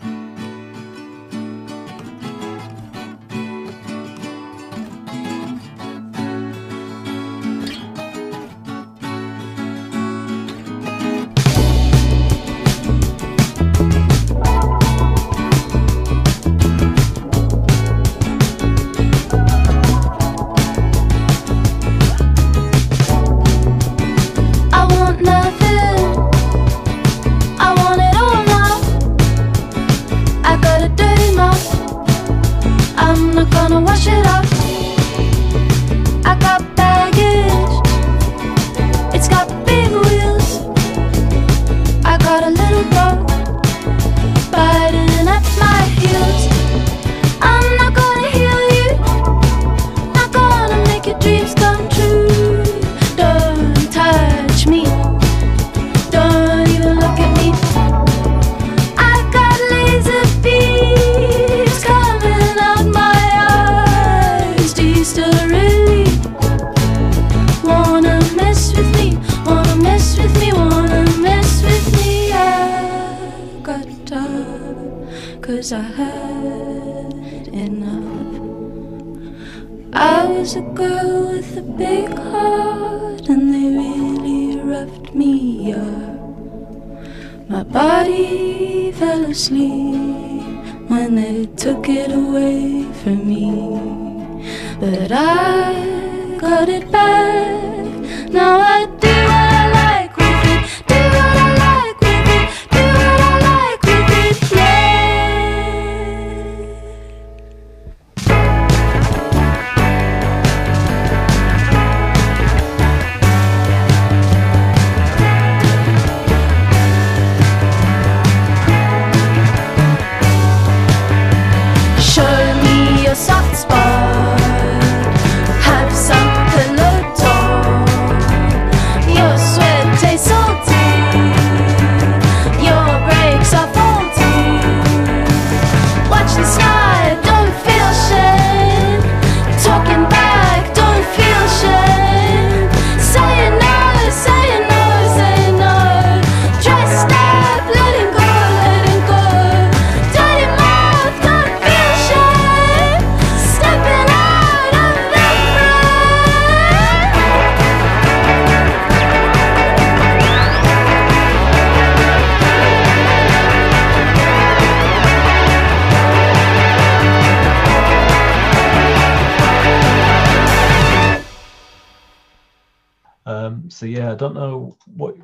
Speaker 9: I don't
Speaker 2: know what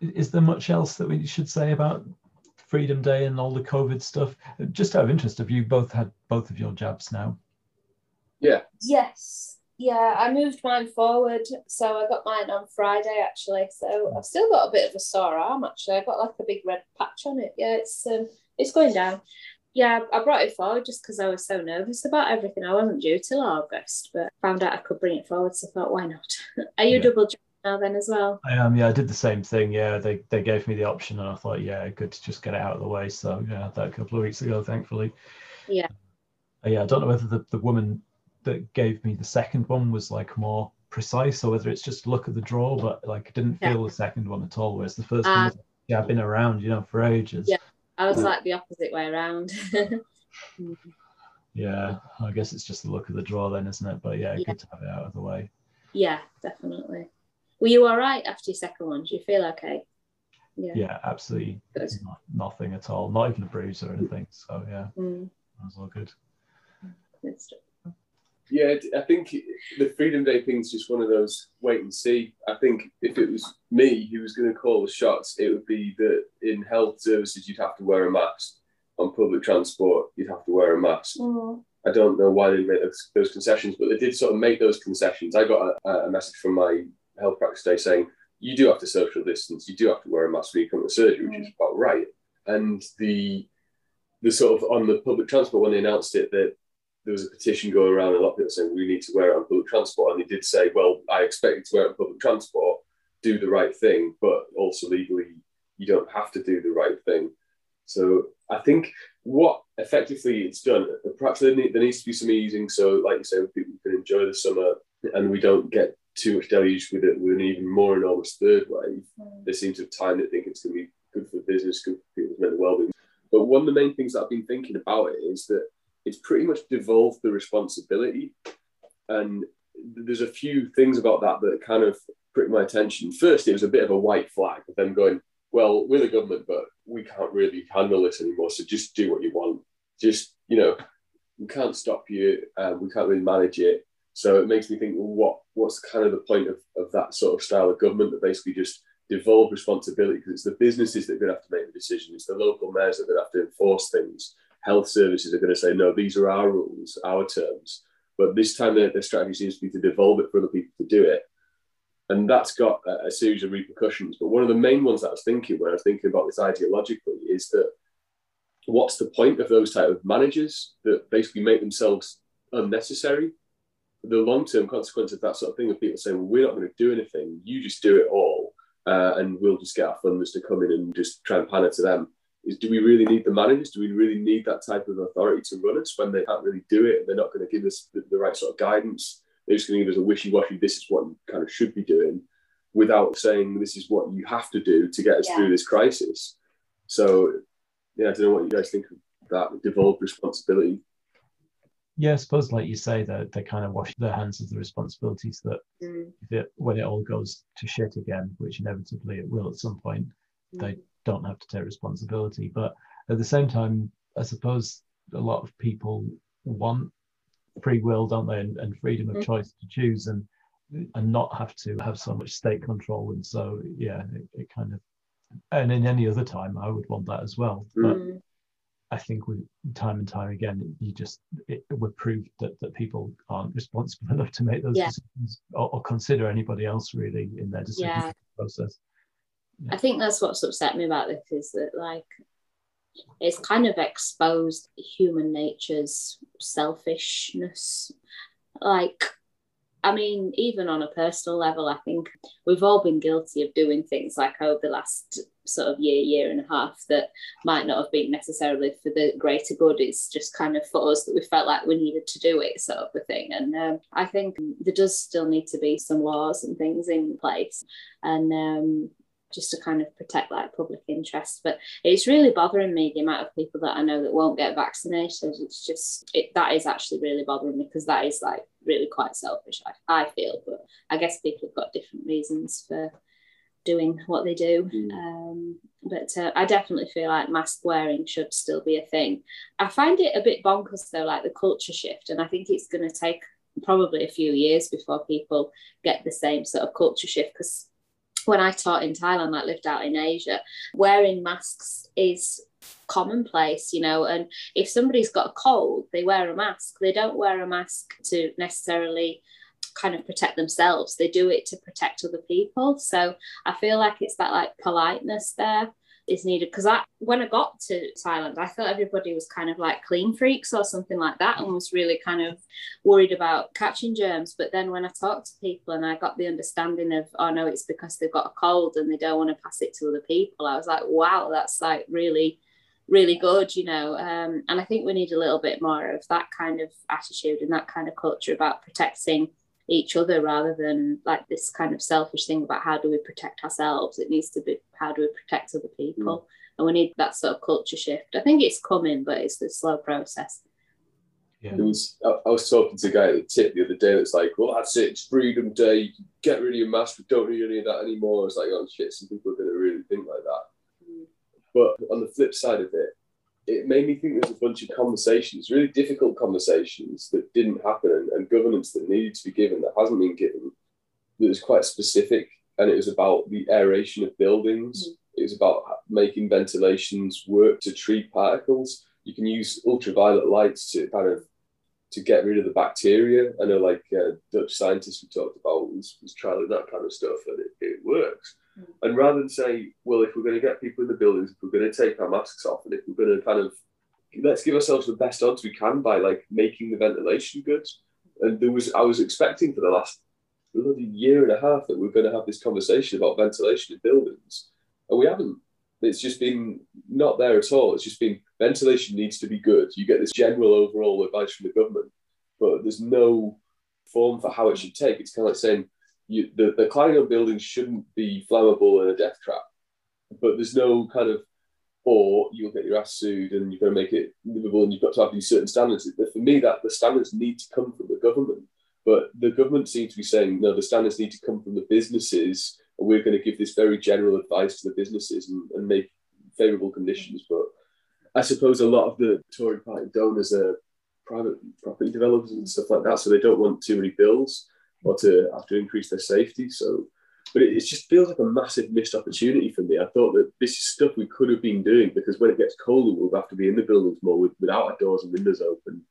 Speaker 2: is there much else that we should say about Freedom Day and all the COVID stuff. Just out of interest, have you both had both of your jabs now?
Speaker 4: Yeah.
Speaker 3: Yes. Yeah, I moved mine forward. So I got mine on Friday actually. So I've still got a bit of a sore arm actually. I've got like a big red patch on it. Yeah, it's um it's going down. Yeah, I brought it forward just because I was so nervous about everything. I wasn't due till August, but found out I could bring it forward, so I thought, why not? Are you
Speaker 2: Yeah.
Speaker 3: double jabbed now then as well?
Speaker 2: I am. Yeah, I did the same thing. Yeah, they they gave me the option, and I thought, yeah, good to just get it out of the way. So yeah, I had that a couple of weeks ago, thankfully.
Speaker 3: Yeah.
Speaker 2: Uh, yeah, I don't know whether the, the woman that gave me the second one was like more precise or whether it's just look at the draw, but like I didn't
Speaker 3: Yeah.
Speaker 2: feel the second one at all. Whereas the first
Speaker 3: Ah.
Speaker 2: one, was, yeah, I've been around, you know, for ages.
Speaker 3: Yeah. I was like the opposite way around.
Speaker 2: Yeah, I guess it's just the look of the draw then, isn't it? But yeah,
Speaker 3: Yeah.
Speaker 2: good to have it out of the way.
Speaker 3: yeah, definitely. Were you all right after your second one? Do you feel okay? Yeah.
Speaker 2: Yeah, absolutely
Speaker 3: Good.
Speaker 2: no- nothing at all, not even a bruise or anything. So yeah,
Speaker 3: Mm,
Speaker 2: that was all good.
Speaker 3: good.
Speaker 4: Yeah, I think the Freedom Day thing is just one of those wait and see. I think if it was me who was going to call the shots, it would be that in health services you'd have to wear a mask. On public transport, you'd have to wear a mask. I don't know why they made those, those concessions, but they did sort of make those concessions. I got a, a message from my health practice day saying you do have to social distance, you do have to wear a mask when you come to surgery, which mm. is about right. And the the sort of on the public transport when they announced it that there was a petition going around, a lot of people saying we need to wear it on public transport, and they did say, well, I expect you to wear it on public transport, do the right thing, but also legally you don't have to do the right thing. So I think what effectively it's done, uh, perhaps there, need, there needs to be some easing. So, like you say, people can enjoy the summer and we don't get too much deluge with it with an even more enormous third wave. They seem to have timed it, thinking it's going to be good for business, good for people's mental well-being. But one of the main things that I've been thinking about it is that it's pretty much devolved the responsibility, and there's a few things about that that kind of pricked my attention. First, it was a bit of a white flag of them going, "Well, we're the government, but we can't really handle this anymore. So just do what you want. Just you know, we can't stop you. Um, we can't really manage it." So it makes me think, well, what what's kind of the point of, of that sort of style of government that basically just devolve responsibility because it's the businesses that are going to have to make the decision. It's the local mayors that are going to have to enforce things. Health services are going to say, no, these are our rules, our terms. But this time their, strategy seems to be to devolve it for other people to do it. And that's got a, a series of repercussions. But one of the main ones that I was thinking when I was thinking about this ideologically is that what's the point of those type of managers that basically make themselves unnecessary? The long-term consequence of that sort of thing of people saying, well, we're not going to do anything, you just do it all, uh, and we'll just get our funders to come in and just try and pander to them. Is do we really need the managers? Do we really need that type of authority to run us when they can't really do it? They're not going to give us the, the right sort of guidance. They're just going to give us a wishy-washy. This is what you kind of should be doing, without saying this is what you have to do to get us
Speaker 3: Yeah.
Speaker 4: through this crisis. So, yeah, I don't know what you guys think of that devolved responsibility.
Speaker 2: Yeah, I suppose, like you say, that they kind of wash their hands of the responsibilities that
Speaker 3: Mm.
Speaker 2: if it, when it all goes to shit again, which inevitably it will at some point, they don't have to take responsibility. But at the same time, I suppose a lot of people want free will, don't they, and, and freedom of
Speaker 3: Mm.
Speaker 2: choice to choose and and not have to have so much state control. And so, yeah, it, it kind of, and in any other time, I would want that as well. But
Speaker 3: Mm.
Speaker 2: I think we time and time again, you just it, we're proved that that people aren't responsible enough to make those
Speaker 3: Yeah.
Speaker 2: decisions or, or consider anybody else really in their decision
Speaker 3: Yeah.
Speaker 2: process.
Speaker 3: I think that's what's upset me about this is that like it's kind of exposed human nature's selfishness. Like, I mean, even on a personal level, I think we've all been guilty of doing things like over the last sort of year, year and a half that might not have been necessarily for the greater good. It's just kind of for us that we felt like we needed to do it, sort of a thing. And um, I think there does still need to be some laws and things in place. And um, just to kind of protect like public interest. But it's really bothering me the amount of people that I know that won't get vaccinated. It's just it, that is actually really bothering me because that is like really quite selfish. I, I feel, but I guess people have got different reasons for doing what they do. Um, but uh, I definitely feel like mask wearing should still be a thing. I find it a bit bonkers though, like the culture shift, and I think it's going to take probably a few years before people get the same sort of culture shift because when I taught in Thailand, like lived out in Asia, wearing masks is commonplace, you know. And if somebody's got a cold, they wear a mask. They don't wear a mask to necessarily kind of protect themselves. They do it to protect other people. So I feel like it's that like politeness there is needed because I when I got to Thailand, I thought everybody was kind of like clean freaks or something like that, and was really kind of worried about catching germs. But then when I talked to people and I got the understanding of, oh no, it's because they've got a cold and they don't want to pass it to other people, I was like, wow, that's like really, really good, you know. Um, and I think we need a little bit more of that kind of attitude and that kind of culture about protecting each other rather than like this kind of selfish thing about how do we protect ourselves. It needs to be how do we protect other people. Mm. And we need that sort of culture shift. I think it's coming, but it's a slow process.
Speaker 2: Yeah.
Speaker 4: It was. I, I was talking to a guy at the tip the other day that's like, "Well, that's it. It's Freedom Day. You can get rid of your mask. We don't need any of that anymore." It's like, "Oh shit!" Some people are going to really think like that. Mm. But on the flip side of it, it made me think there's a bunch of conversations, really difficult conversations that didn't happen, and, and governance that needed to be given that hasn't been given. That was quite specific, and it was about the aeration of buildings. It was about making ventilations work to treat particles. You can use ultraviolet lights to kind of to get rid of the bacteria. I know, like uh, Dutch scientists we talked about was, was trialing that kind of stuff, and it, it works. Hmm. And rather than say, well, if we're going to get people in the buildings, if we're going to take our masks off, and if we're going to kind of let's give ourselves the best odds we can by like making the ventilation good. And there was I was expecting for the last bloody year and a half that we're going to have this conversation about ventilation in buildings, and we haven't. It's just been not there at all. It's just been ventilation needs to be good. You get this general overall advice from the government, but there's no form for how it should take. It's kind of like saying you, the, the cladding on buildings shouldn't be flammable and a death trap, but there's no kind of, or you'll get your ass sued and you're going to make it livable and you've got to have these certain standards. For me, that the standards need to come from the government, but the government seems to be saying, no, the standards need to come from the businesses and we're going to give this very general advice to the businesses and, and make favourable conditions. But I suppose a lot of the Tory party donors are private property developers and stuff like that, so they don't want too many bills or to have to increase their safety. So, but it, it just feels like a massive missed opportunity for me. I thought that this is stuff we could have been doing because when it gets colder, we'll have to be in the buildings more with, without our doors and windows open.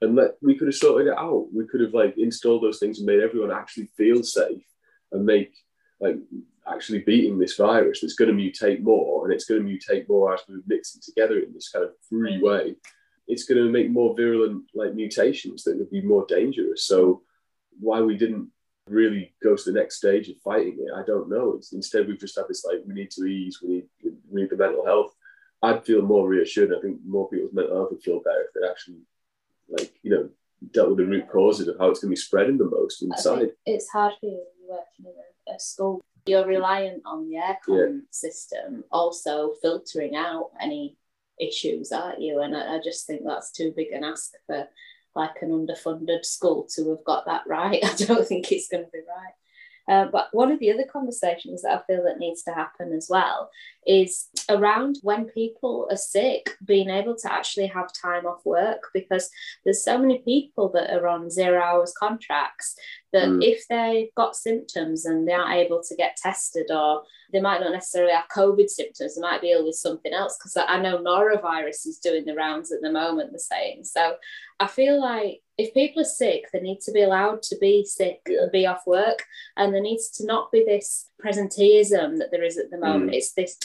Speaker 4: And let, we could have sorted it out. We could have like installed those things and made everyone actually feel safe and make like actually beating this virus that's going to mutate more and it's going to mutate more as we're mixing together in this kind of free way. It's going to make more virulent like mutations that would be more dangerous. So why we didn't really go to the next stage of fighting it, I don't know. It's, instead, we've just had this like we need to ease, we need we need the mental health. I'd feel more reassured. I think more people's mental health would feel better if they actually like you know dealt with the root causes of how it's going to be spreading the most inside.
Speaker 3: it's hard for you working in a, school. You're reliant on the aircon system also filtering out any issues, aren't you? And I, I just think that's too big an ask for like an underfunded school to have got that right. I don't think it's going to be right. Uh, but one of the other conversations that I feel that needs to happen as well is around when people are sick, being able to actually have time off work because there's so many people that are on zero hours contracts that
Speaker 4: Mm.
Speaker 3: if they've got symptoms and they aren't able to get tested or they might not necessarily have COVID symptoms, they might be ill with something else because I know norovirus is doing the rounds at the moment, they're saying. So I feel like if people are sick, they need to be allowed to be sick and be off work. And there needs to not be this presenteeism that there is at the moment.
Speaker 4: Mm.
Speaker 3: It's this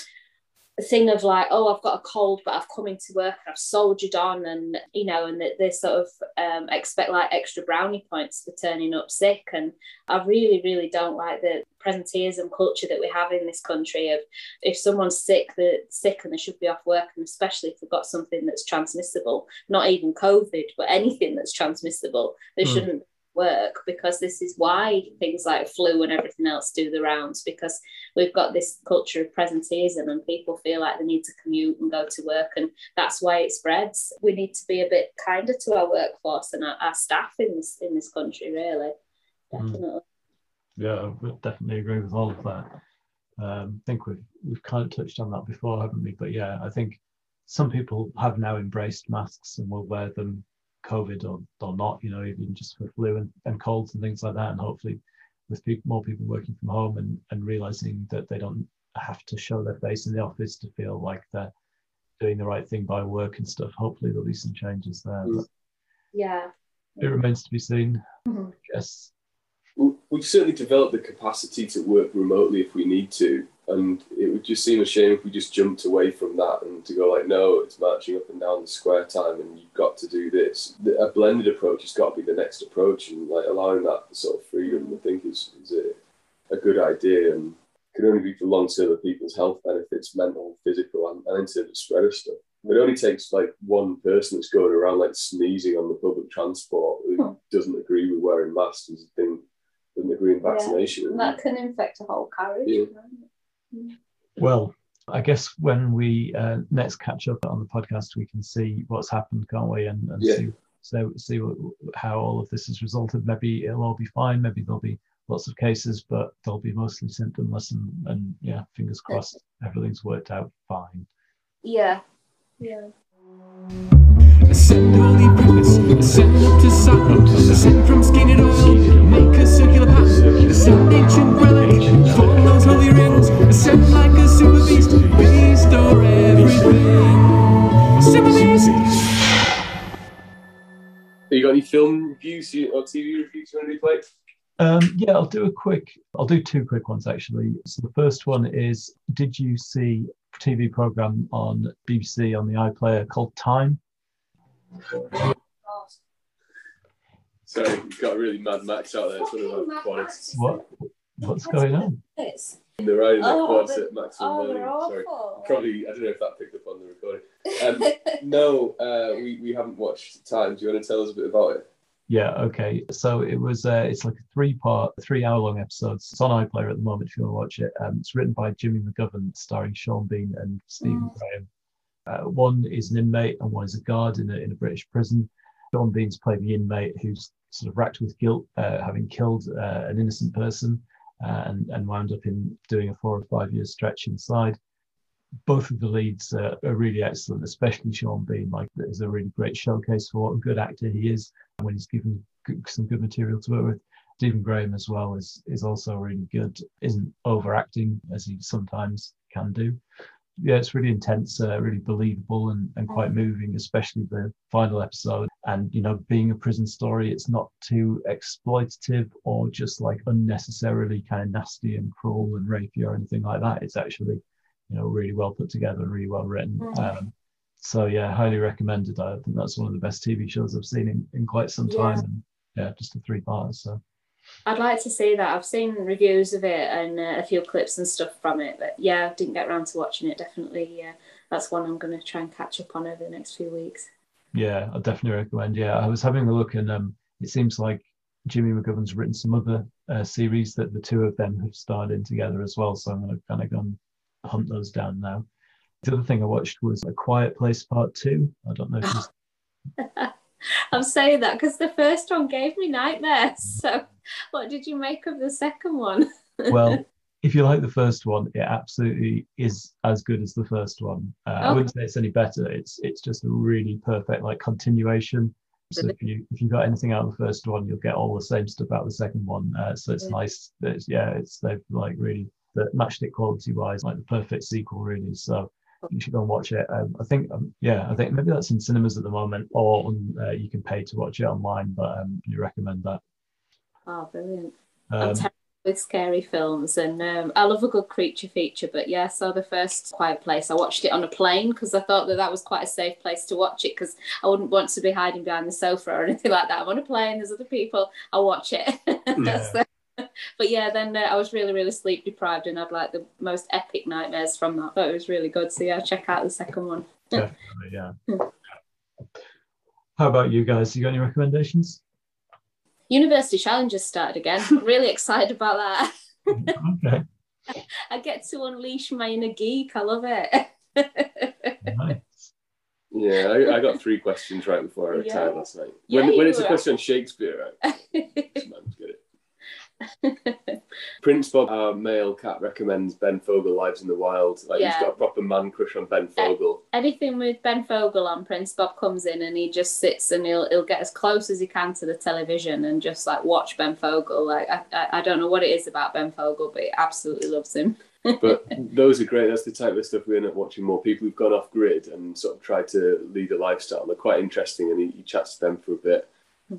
Speaker 3: thing of like, oh, I've got a cold, but I've come into work and I've soldiered on, and you know, and they, they sort of um, expect like extra brownie points for turning up sick. And I really, really don't like the presenteeism culture that we have in this country. Of if someone's sick, they're sick and they should be off work, and especially if they've got something that's transmissible, not even COVID, but anything that's transmissible, they
Speaker 4: Mm.
Speaker 3: shouldn't work because this is why things like flu and everything else do the rounds because we've got this culture of presenteeism and people feel like they need to commute and go to work and that's why it spreads we need to be a bit kinder to our workforce and our, our staff in this in this country really
Speaker 2: Mm.
Speaker 3: definitely
Speaker 2: Yeah, I would definitely agree with all of that. Um, I think we've we've kind of touched on that before, haven't we? But yeah, I think some people have now embraced masks and will wear them, COVID or, or not, you know, even just for flu and, and colds and things like that. And hopefully, with people, more people working from home and, and realizing that they don't have to show their face in the office to feel like they're doing the right thing by work and stuff. Hopefully, there'll be some changes there. But
Speaker 3: yeah
Speaker 2: it remains to be seen.
Speaker 3: Mhm.
Speaker 2: I guess.
Speaker 4: We've certainly developed the capacity to work remotely if we need to, and it would just seem a shame if we just jumped away from that and to go like, no, it's marching up and down the square time, and you've got to do this. A blended approach has got to be the next approach, and like allowing that sort of freedom, I think, is, is a, a good idea, and can only be for long term of people's health benefits, mental, physical, and, and in terms of spread of stuff. It only takes like one person that's going around like sneezing on the public transport who hmm. doesn't agree with wearing masks and thing, doesn't agree in vaccination.
Speaker 3: Yeah. that can infect a whole carriage
Speaker 4: Yeah.
Speaker 3: it?
Speaker 2: Well, I guess when we uh, next catch up on the podcast, we can see what's happened, can't we? And, and
Speaker 4: Yeah.
Speaker 2: see so see what, how all of this has resulted. Maybe it'll all be fine. Maybe there'll be lots of cases, but they'll be mostly symptomless. And, and yeah, fingers crossed, everything's worked out fine.
Speaker 3: yeah yeah
Speaker 11: Ascend holy preface, ascend up to Saturn, ascend from skinny oil, make a circular pattern, ascend ancient relic, form those holy rings, ascend like a super beast, restore everything. Super beast!
Speaker 4: Have you got any film reviews or TV reviews you want to do, Blake?
Speaker 2: Um, yeah, I'll do a quick. I'll do two quick ones actually. So the first one is: Did you see a TV program on BBC on the iPlayer called Time?
Speaker 4: So you've got a really mad Max out there. It's one of my quads.
Speaker 2: What what's going on?
Speaker 4: They're riding their
Speaker 3: Oh,
Speaker 4: quads
Speaker 3: they-
Speaker 4: at maximum
Speaker 3: oh,
Speaker 4: volume. Sorry.
Speaker 3: awful.
Speaker 4: Probably, I don't know if that picked up on the recording. Um, no, uh, we, we haven't watched Time. Do you want to tell us a bit about it?
Speaker 2: Yeah, okay. So it was uh, it's like a three part, three hour long episode. It's on iPlayer at the moment if you want to watch it. Um, it's written by Jimmy McGovern, starring Sean Bean and Stephen Graham. Uh, one is an inmate and one is a guard in a, in a British prison. Sean Bean's played the inmate who's sort of racked with guilt, uh, having killed uh, an innocent person uh, and, and wound up in doing a four or five year stretch inside. Both of the leads uh, are really excellent, especially Sean Bean. Like, is a really great showcase for what a good actor he is when he's given some good material to work with. Stephen Graham as well is is also really good. Isn't overacting as he sometimes can do. Yeah, it's really intense, uh, really believable, and, and quite moving, especially the final episode. And you know, being a prison story, it's not too exploitative or just like unnecessarily kind of nasty and cruel and rapey or anything like that. It's actually, you know, really well put together and really well written.
Speaker 3: Mhm.
Speaker 2: Um, so yeah, highly recommended. I think that's one of the best TV shows I've seen in, in quite some time.
Speaker 3: Yeah.
Speaker 2: And yeah, just a three parts. So
Speaker 3: I'd like to see that. I've seen reviews of it and uh, a few clips and stuff from it, but yeah, didn't get around to watching it. Definitely, yeah, that's one I'm going to try and catch up on over the next few weeks.
Speaker 2: yeah, I definitely recommend. Yeah, I was having a look, and um, it seems like Jimmy McGovern's written some other uh, series that the two of them have starred in together as well. So I'm going to kind of go and hunt those down now. The other thing I watched was A Quiet Place Part Two. I don't know if
Speaker 3: I'm saying that because the first one gave me nightmares. So, what did you make of the second one?
Speaker 2: well, if you like the first one, it absolutely is as good as the first one. Uh, I wouldn't say it's any better. It's it's just a really perfect like continuation. So if you if you got anything out of the first one, you'll get all the same stuff out of the second one. Uh, so it's
Speaker 3: Yeah.
Speaker 2: nice. It's, yeah, it's they've like really that matched it quality wise, like the perfect sequel really. So you should go and watch it. Um, I think um, yeah, I think maybe that's in cinemas at the moment, or on, uh, you can pay to watch it online. But um, you recommend that.
Speaker 3: Oh, brilliant.
Speaker 2: Um,
Speaker 3: I'm terrible with scary films and um, I love a good creature feature. But yeah, so the first Quiet Place, I watched it on a plane because I thought that that was quite a safe place to watch it because I wouldn't want to be hiding behind the sofa or anything like that. I'm on a plane, there's other people, I'll watch it. So- but yeah, then uh, I was really, really sleep deprived and had like the most epic nightmares from that. But it was really good. So yeah, check out the second one.
Speaker 2: Definitely, yeah. How about you guys? You got any recommendations?
Speaker 3: University Challenges started again. really excited about that.
Speaker 2: Okay.
Speaker 3: I get to unleash my inner geek. I love it.
Speaker 4: Yeah, I, I got three questions right before I retired
Speaker 3: Yeah.
Speaker 4: last night.
Speaker 3: Yeah,
Speaker 4: When, when
Speaker 3: you
Speaker 4: it's a question on Shakespeare, right? Man's get it. Prince Bob, our male cat, recommends Ben Fogle Lives in the Wild. Like
Speaker 3: Yeah.
Speaker 4: he's got a proper man crush on Ben Fogle.
Speaker 3: Anything with Ben Fogle on, Prince Bob comes in and he just sits and he'll he'll get as close as he can to the television and just like watch Ben Fogle. Like I, I, I don't know what it is about Ben Fogle, but he absolutely loves him.
Speaker 4: but those are great. That's the type of stuff we end up watching more. People who've gone off grid and sort of tried to lead a lifestyle. They're quite interesting, and he, he chats to them for a bit.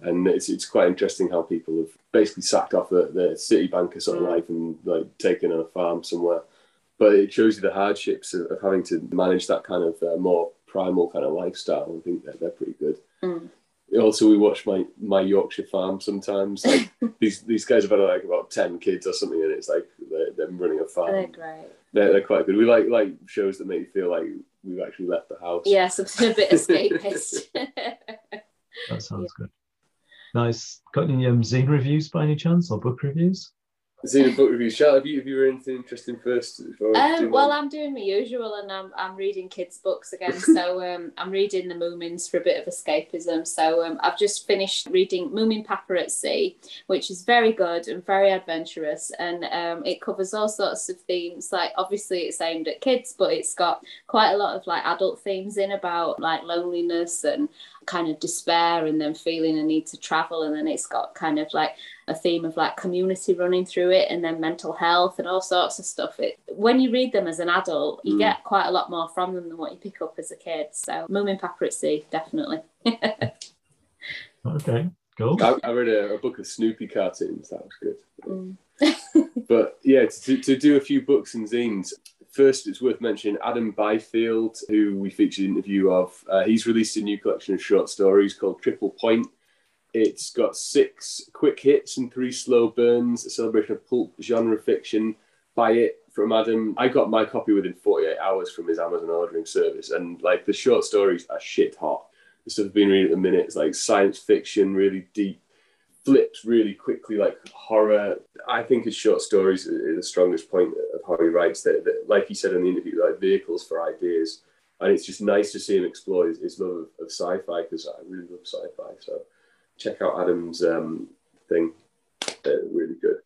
Speaker 4: And it's it's quite interesting how people have basically sacked off the, the city banker sort of
Speaker 3: Mm.
Speaker 4: life and like taken on a farm somewhere. But it shows you the hardships of, of having to manage that kind of uh, more primal kind of lifestyle. I think that they're pretty good.
Speaker 3: Mm.
Speaker 4: Also, we watch my my Yorkshire farm sometimes. Like these these guys have had like about ten kids or something, and it's like they're, they're running a farm.
Speaker 3: They're great.
Speaker 4: They're, they're quite good. We like like shows that make you feel like we've actually left the house.
Speaker 3: Yeah, something a bit escapist.
Speaker 2: That sounds good. Nice. Got any um, zine reviews by any chance or book reviews?
Speaker 4: Seen a book review. Shall have you have you read anything interesting first? before I do
Speaker 3: Um, well. I'm doing my usual, and I'm I'm reading kids' books again. So um, I'm reading the Moomins for a bit of escapism. So um, I've just finished reading Moominpappa at Sea, which is very good and very adventurous, and um, it covers all sorts of themes. Like obviously, it's aimed at kids, but it's got quite a lot of like adult themes in about like loneliness and kind of despair, and then feeling a need to travel, and then it's got kind of like a theme of like community running through it and then mental health and all sorts of stuff. It when you read them as an adult, you
Speaker 4: Mm.
Speaker 3: get quite a lot more from them than what you pick up as a kid. So Moominpappa at Sea, definitely.
Speaker 2: Okay, cool.
Speaker 4: I, I read a, a book of Snoopy cartoons. That was good.
Speaker 3: Mm.
Speaker 4: But yeah, to, to do a few books and zines. First, it's worth mentioning Adam Byfield, who we featured an interview of. Uh, he's released a new collection of short stories called Triple Point. It's got six quick hits and three slow burns, a celebration of pulp genre fiction. Buy it from Adam. I got my copy within 48 hours from his Amazon ordering service, and like the short stories are shit hot. The stuff I've been reading at the minute is like science fiction, really deep, flips really quickly, like horror. I think his short stories are the strongest point of how he writes. That, that like he said in the interview, like vehicles for ideas, and it's just nice to see him explore his, his love of, of sci-fi because I really love sci-fi. So check out Adam's um, thing; they're really good.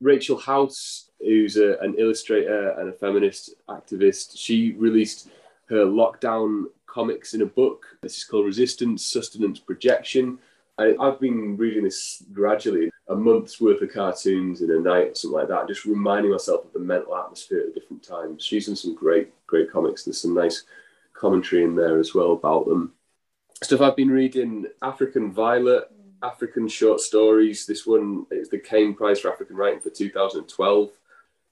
Speaker 4: Rachael House, who's a, an illustrator and a feminist activist, she released her lockdown comics in a book. This is called Resistance, Sustenance, Projection. I've been reading this gradually, a month's worth of cartoons in a night or something like that, just reminding myself of the mental atmosphere at different times. She's done some great, great comics. There's some nice commentary in there as well about them. Stuff I've been reading African Violet, African short stories. This one is the Caine Prize for African Writing for 2012.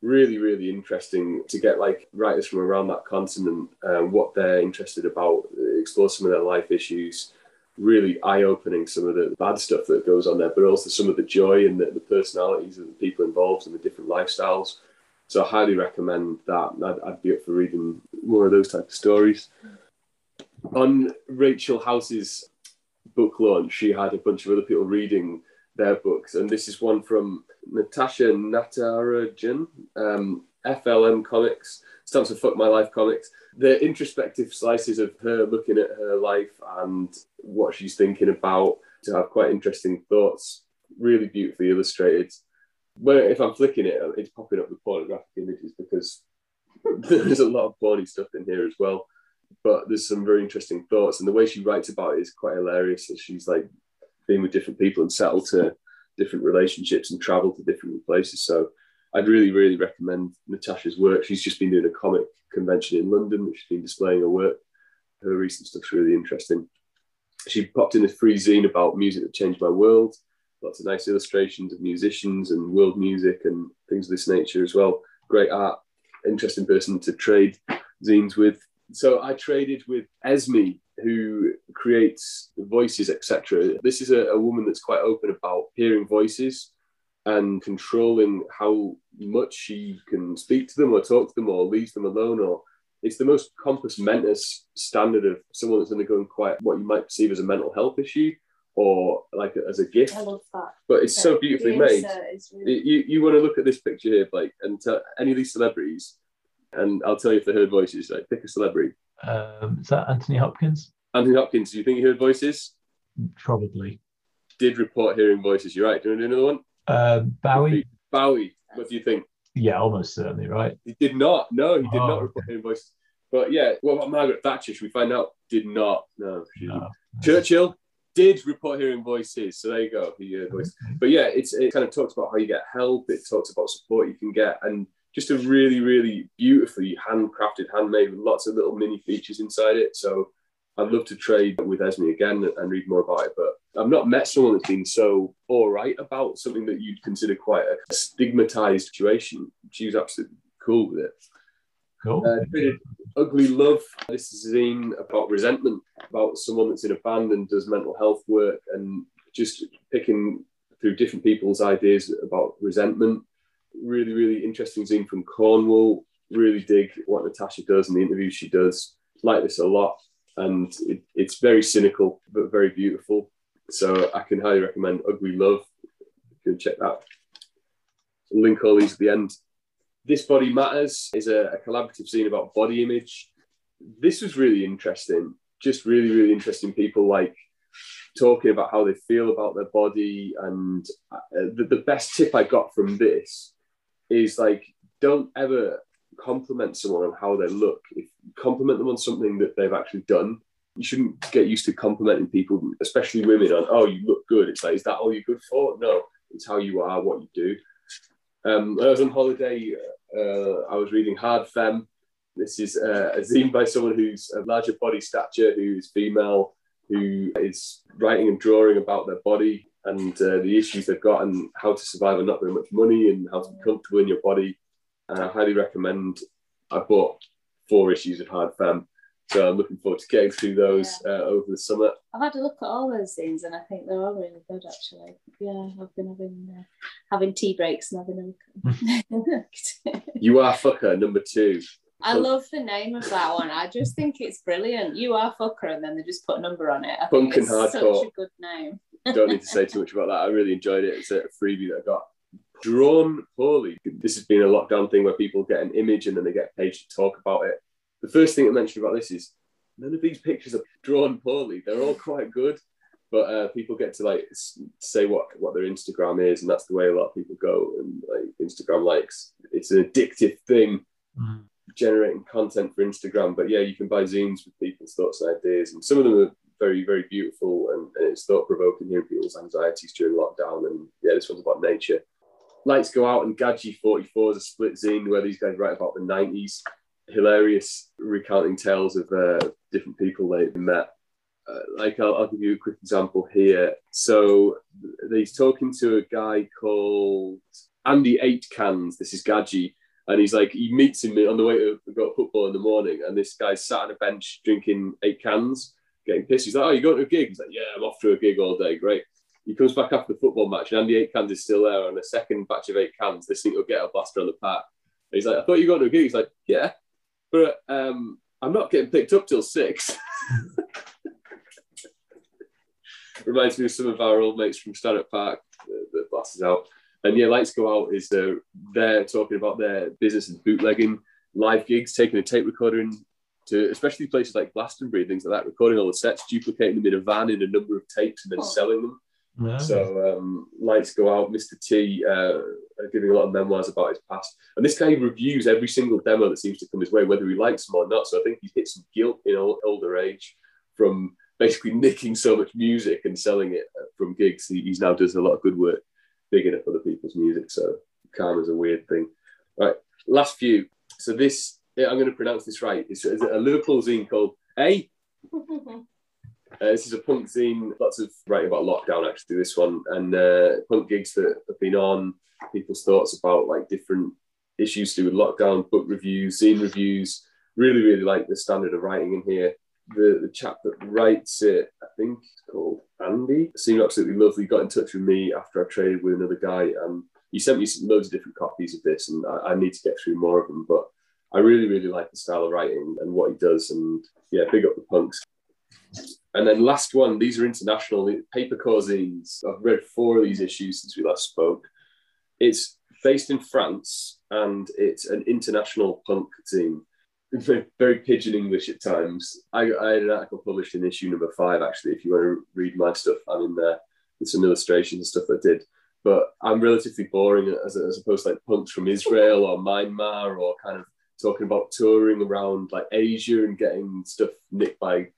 Speaker 4: Really, really interesting to get like writers from around that continent, um, what they're interested about, explore some of their life issues. Really eye-opening some of the bad stuff that goes on there, but also some of the joy and the, the personalities of the people involved and the different lifestyles. So I highly recommend that. I'd, I'd be up for reading more of those type of stories. On Rachael House's book launch, she had a bunch of other people reading their books, and this is one from Natasha Natarajan, um, FLM Comics, stands for Fuck My Life Comics. the introspective slices of her looking at her life and what she's thinking about to have quite interesting thoughts. Really beautifully illustrated. When if I'm flicking it, it's popping up with pornographic images because there's a lot of porny stuff in here as well. But there's some very interesting thoughts, and the way she writes about it is quite hilarious. As she's like being with different people and settle to different relationships and travel to different places. So I'd really, really recommend Natasha's work. She's just been doing a comic convention in London, which she's been displaying her work. Her recent stuff's really interesting. She popped in a free zine about music that changed my world. Lots of nice illustrations of musicians and world music and things of this nature as well. Great art, interesting person to trade zines with. So I traded with Esme, who creates voices, etc. This is a, a woman that's quite open about hearing voices and controlling how much she can speak to them or talk to them or leave them alone or it's the most compos mentis standard of someone that's undergoing quite what you might perceive as a mental health issue or like as a gift
Speaker 3: I love that.
Speaker 4: but it's so beautifully made
Speaker 3: really-
Speaker 4: you, you want to look at this picture here blake and tell any of these celebrities and i'll tell you if they heard voices like pick a celebrity
Speaker 2: Um, is that Anthony Hopkins?
Speaker 4: anthony hopkins do you think he heard voices
Speaker 2: Probably.
Speaker 4: did report hearing voices you're right do you want to do another one
Speaker 2: Um, Bowie?
Speaker 4: bowie what do you think
Speaker 2: Yeah, almost certainly, right?
Speaker 4: He did not. No, he did
Speaker 2: Oh,
Speaker 4: not report hearing voices. But yeah, what about Margaret Thatcher? Should we find out? Did not. No, she didn't. Churchill did report hearing voices. So there you go. He heard voices. But yeah, it's it kind of talks about how you get help. It talks about support you can get, and just a really, really beautifully handcrafted, handmade with lots of little mini features inside it. So I'd love to trade with Esme again and read more about it. But I've not met someone that's been so all right about something that you'd consider quite a stigmatized situation. She was absolutely cool with it.
Speaker 2: Cool.
Speaker 4: Uh, Ugly Love. This is a zine about resentment, about someone that's in a band and does mental health work and just picking through different people's ideas about resentment. Really, really interesting zine from Cornwall. Really dig what Natasha does and the interviews she does. Like this a lot. And it, it's very cynical, but very beautiful. So I can highly recommend Ugly Love. You can check that. Link all these at the end. This Body Matters is a, a collaborative scene about body image. This was really interesting. Just really, really interesting people like talking about how they feel about their body. And uh, the, the best tip I got from this is like, don't ever compliment someone on how they look. If you compliment them on something that they've actually done, you shouldn't get used to complimenting people, especially women, on, oh, you look good. It's like, is that all you're good for? No, it's how you are, what you do. Um, I was on holiday. Uh, I was reading Hard Femme. This is uh, a zine by someone who's a larger body stature, who's female, who is writing and drawing about their body and uh, the issues they've got and how to survive on not very much money and how to be comfortable in your body. And I highly recommend. I bought four issues of Hard Femme, so I'm looking forward to getting through those uh, over the summer.
Speaker 3: I've had a look at all those things, and I think they're all really good. Actually, yeah, I've been having uh, having tea breaks and having a look.
Speaker 4: You are fucker number two.
Speaker 3: I love the name of that one. I just think it's brilliant. You are fucker, and then they just put a number on it. I
Speaker 4: Punk
Speaker 3: think
Speaker 4: and
Speaker 3: it's such a good name.
Speaker 4: Don't need to say too much about that. I really enjoyed it. It's a freebie that I got. Drawn poorly. This has been a lockdown thing where people get an image and then they get paid to talk about it. The first thing I mentioned about this is none of these pictures are drawn poorly. They're all quite good, but uh, people get to like say what what their Instagram is, and that's the way a lot of people go. And like Instagram likes, it's an addictive thing generating content for Instagram. But yeah, you can buy zines with people's thoughts and ideas, and some of them are very, very beautiful and, and it's thought provoking hearing people's anxieties during lockdown. And yeah, this one's about nature. Lights Go Out and Gadji 44 is a split zine where these guys write about the 90s. Hilarious recounting tales of uh, different people they've met. Uh, like, I'll, I'll give you a quick example here. So, he's talking to a guy called Andy Eight Cans. This is Gadji. And he's like, he meets him on the way to football in the morning. And this guy's sat on a bench drinking eight cans, getting pissed. He's like, Oh, you going to a gig? He's like, Yeah, I'm off to a gig all day. Great. He comes back after the football match, and Andy Eight Cans is still there on a second batch of eight cans. This thing will get a blaster on the park. And he's like, I thought you were going to a gig. He's like, Yeah, but um, I'm not getting picked up till six. Reminds me of some of our old mates from Stanhope Park that, that out. And yeah, Lights Go Out is uh, they're talking about their business and bootlegging live gigs, taking a tape recorder in to especially places like Glastonbury and things like that, recording all the sets, duplicating them in a van in a number of tapes, and then selling them.
Speaker 2: Yeah.
Speaker 4: So um, lights go out. Mr. T uh, giving a lot of memoirs about his past, and this guy reviews every single demo that seems to come his way, whether he likes them or not. So I think he's hit some guilt in old, older age from basically nicking so much music and selling it uh, from gigs. He he's now does a lot of good work, bigging up other people's music. So karma's a weird thing. Right, last few. So this yeah, I'm going to pronounce this right. It's, it's a Liverpool zine called A. Uh, this is a punk zine, lots of writing about lockdown actually, this one, and uh, punk gigs that have been on, people's thoughts about like different issues to do with lockdown, book reviews, zine reviews. Really, really like the standard of writing in here. The, the chap that writes it, I think it's called Andy, seemed absolutely lovely. Got in touch with me after I traded with another guy, and he sent me some, loads of different copies of this, and I, I need to get through more of them. But I really, really like the style of writing and what he does, and yeah, big up the punks. And then last one, these are international paper core. I've read four of these issues since we last spoke. It's based in France and it's an international punk team. Very, very pigeon English at times. I, I had an article published in issue number five, actually. If you want to read my stuff, I'm in there with some illustrations and stuff I did. But I'm relatively boring as, as opposed to like punks from Israel or Myanmar or kind of talking about touring around like Asia and getting stuff nicked by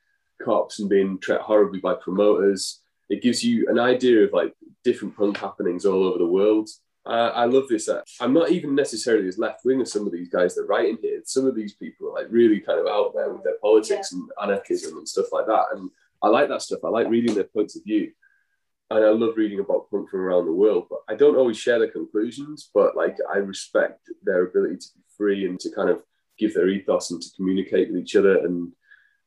Speaker 4: cops and being treated horribly by promoters. It gives you an idea of like different punk happenings all over the world. Uh, I love this. Uh, I'm not even necessarily as left wing as some of these guys that write in here. Some of these people are like really kind of out there with their politics and anarchism and stuff like that. And I like that stuff. I like reading their points of view. And I love reading about punk from around the world. But I don't always share their conclusions, but like I respect their ability to be free and to kind of give their ethos and to communicate with each other. And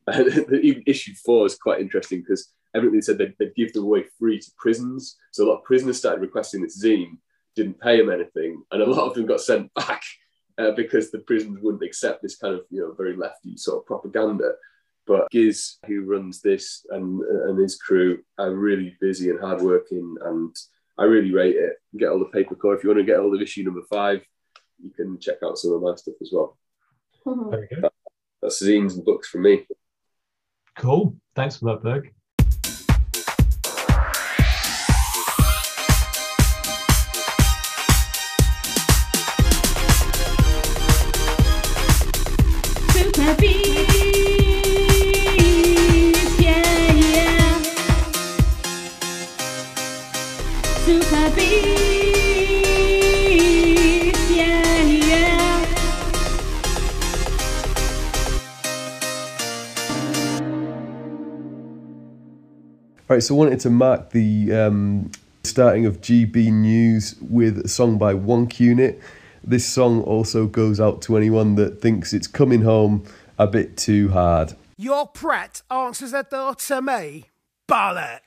Speaker 4: even issue four is quite interesting because everything said they'd, they'd give them away free to prisons. So a lot of prisoners started requesting this zine, didn't pay them anything, and a lot of them got sent back uh, because the prisons wouldn't accept this kind of you know very lefty sort of propaganda. But Giz, who runs this and and his crew, are really busy and hardworking, and I really rate it. Get all the paper core. If you want to get all of issue number five, you can check out some of my stuff as well.
Speaker 2: Very good.
Speaker 4: That's zines and books from me.
Speaker 2: Cool. Thanks for that, Berg.
Speaker 11: Right, so I wanted to mark the um, starting of GB News with a song by Wonk Unit. This song also goes out to anyone that thinks it's coming home a bit too hard.
Speaker 12: Your prat answers that door to me. Bollocks!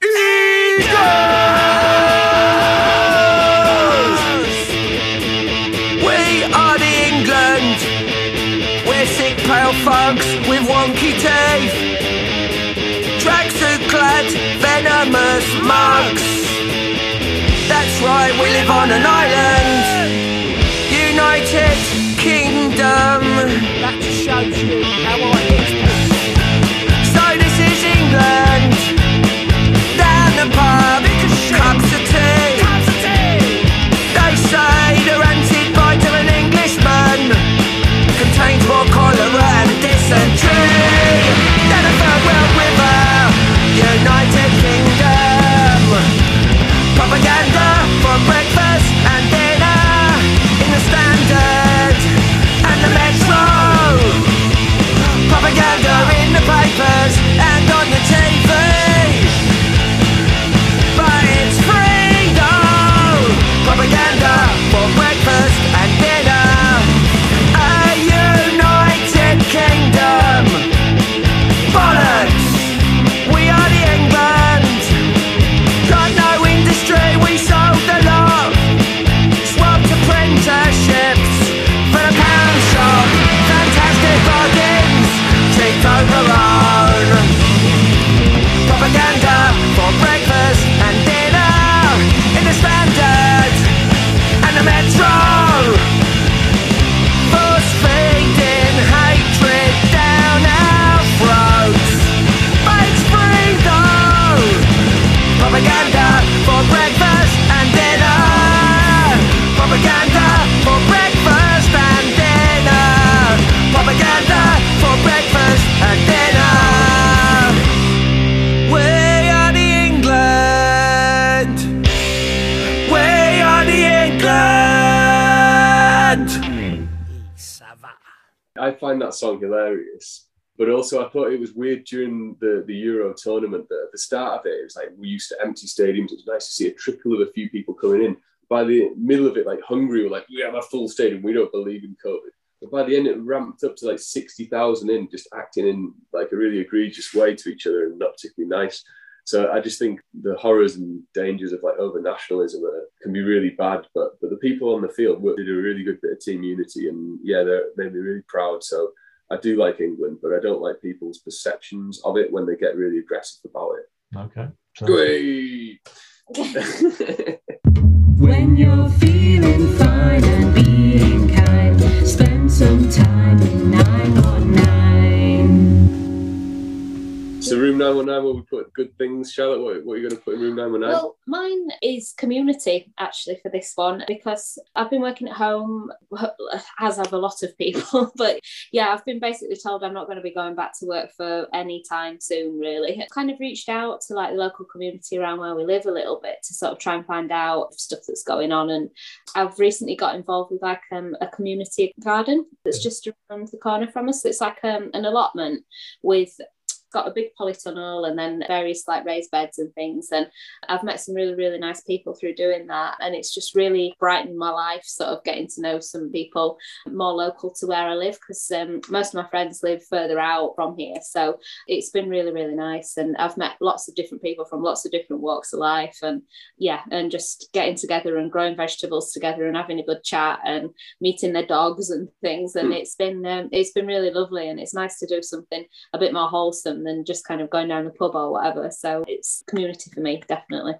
Speaker 13: Right, we live on an island. United Kingdom.
Speaker 12: That shows you
Speaker 4: song hilarious. But also, I thought it was weird during the, the Euro tournament that at the start of it, it was like we used to empty stadiums. It was nice to see a trickle of a few people coming in. By the middle of it, like Hungary were like, we have a full stadium. We don't believe in COVID. But by the end, it ramped up to like 60,000 in, just acting in like a really egregious way to each other and not particularly nice. So I just think the horrors and dangers of like over nationalism can be really bad. But but the people on the field did a really good bit of team unity, and yeah, they made me really proud. So I do like England, but I don't like people's perceptions of it when they get really aggressive about it.
Speaker 2: Okay. So-
Speaker 4: Great.
Speaker 11: When you're feeling fine and being kind, spend some time in 919.
Speaker 4: So room 919, where we put good things, Charlotte, what, what are you going to put in room 919?
Speaker 3: Well, mine is community actually for this one because I've been working at home, as have a lot of people. But yeah, I've been basically told I'm not going to be going back to work for any time soon, really. I kind of reached out to like the local community around where we live a little bit to sort of try and find out stuff that's going on. And I've recently got involved with like um, a community garden that's just around the corner from us. It's like um, an allotment with got a big polytunnel and then various like raised beds and things. And I've met some really really nice people through doing that. And it's just really brightened my life sort of getting to know some people more local to where I live because um, most of my friends live further out from here. So it's been really really nice. And I've met lots of different people from lots of different walks of life. And yeah and just getting together and growing vegetables together and having a good chat and meeting their dogs and things. And it's been um, it's been really lovely. And it's nice to do something a bit more wholesome than just kind of going down the pub or whatever so it's community for me definitely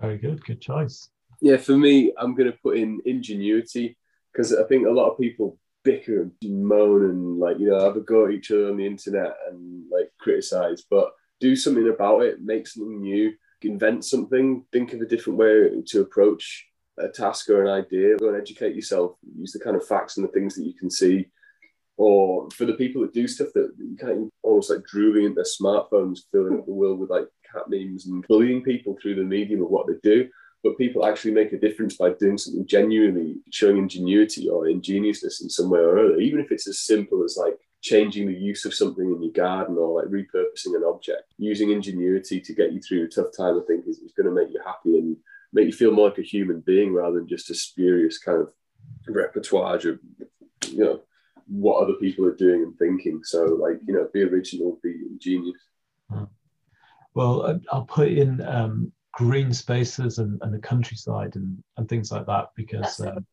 Speaker 2: Very good. Good choice.
Speaker 4: Yeah, for me, I'm going to put in ingenuity because I think a lot of people bicker and moan and like you know have a go at each other on the internet and like criticize, but do something about it, make something new, invent something, think of a different way to approach a task or an idea. Go and educate yourself. Use the kind of facts and the things that you can see. Or for the people that do stuff that you kind of almost like drooling into their smartphones, filling up the world with like cat memes and bullying people through the medium of what they do but people actually make a difference by doing something genuinely showing ingenuity or ingeniousness in some way or other, even if it's as simple as like changing the use of something in your garden or like repurposing an object. Using ingenuity to get you through a tough time, I think, is, is going to make you happy and make you feel more like a human being rather than just a spurious kind of repertoire of, you know, what other people are doing and thinking. So, like, you know, be original, be ingenious.
Speaker 2: Well, I- I'll put in um, green spaces and, and the countryside and, and things like that because um,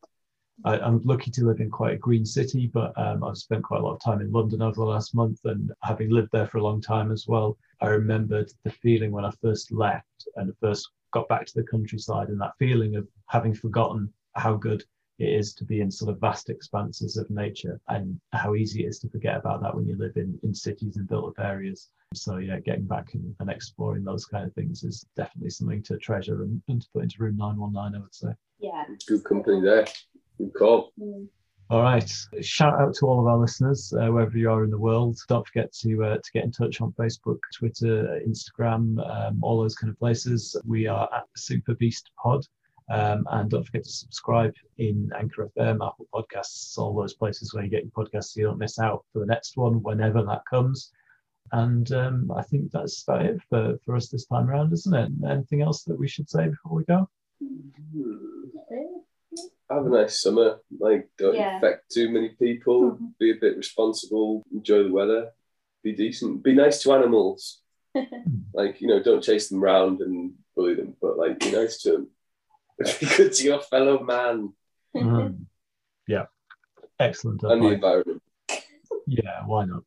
Speaker 2: I, I'm lucky to live in quite a green city, but um, I've spent quite a lot of time in London over the last month. And having lived there for a long time as well, I remembered the feeling when I first left and first got back to the countryside and that feeling of having forgotten how good it is to be in sort of vast expanses of nature and how easy it is to forget about that when you live in, in cities and built up areas. So yeah, getting back and, and exploring those kind of things is definitely something to treasure and, and to put into room 919, I would say.
Speaker 3: yeah
Speaker 4: Good company there. Good call.
Speaker 2: All right. Shout out to all of our listeners, uh, wherever you are in the world. Don't forget to uh, to get in touch on Facebook, Twitter, Instagram, um, all those kind of places. We are at Super Beast Pod. Um, and don't forget to subscribe in Anchor FM, Apple Podcasts, all those places where you get your podcasts so you don't miss out for the next one whenever that comes. And um, I think that's about it for, for us this time around, isn't it? Anything else that we should say before we go?
Speaker 4: Have a nice summer. Like, don't
Speaker 3: Yeah.
Speaker 4: infect too many people. Be a bit responsible. Enjoy the weather. Be decent. Be nice to animals. like, you know, don't chase them around and bully them, but like, be nice to them. Be good to your fellow man
Speaker 2: Mm. Yeah. Excellent.
Speaker 4: and the environment.
Speaker 2: Yeah, why not?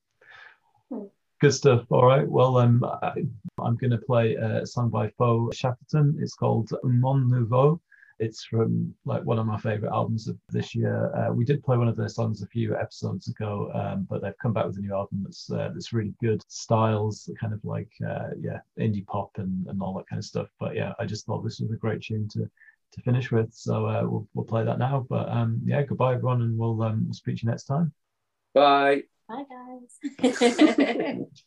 Speaker 2: Good stuff. All right. Well, um, I, I'm going to play a song by Faux Shackleton. It's called Mon Nouveau. It's from like one of my favorite albums of this year. Uh, we did play one of their songs a few episodes ago, um, but they've come back with a new album that's uh, that's really good styles, kind of like uh, yeah, indie pop and, and all that kind of stuff. But yeah, I just thought this was a great tune to to finish with. So uh, we'll, we'll play that now. But um, yeah, goodbye everyone, and we'll um, we'll speak to you next time.
Speaker 4: Bye.
Speaker 3: Bye guys.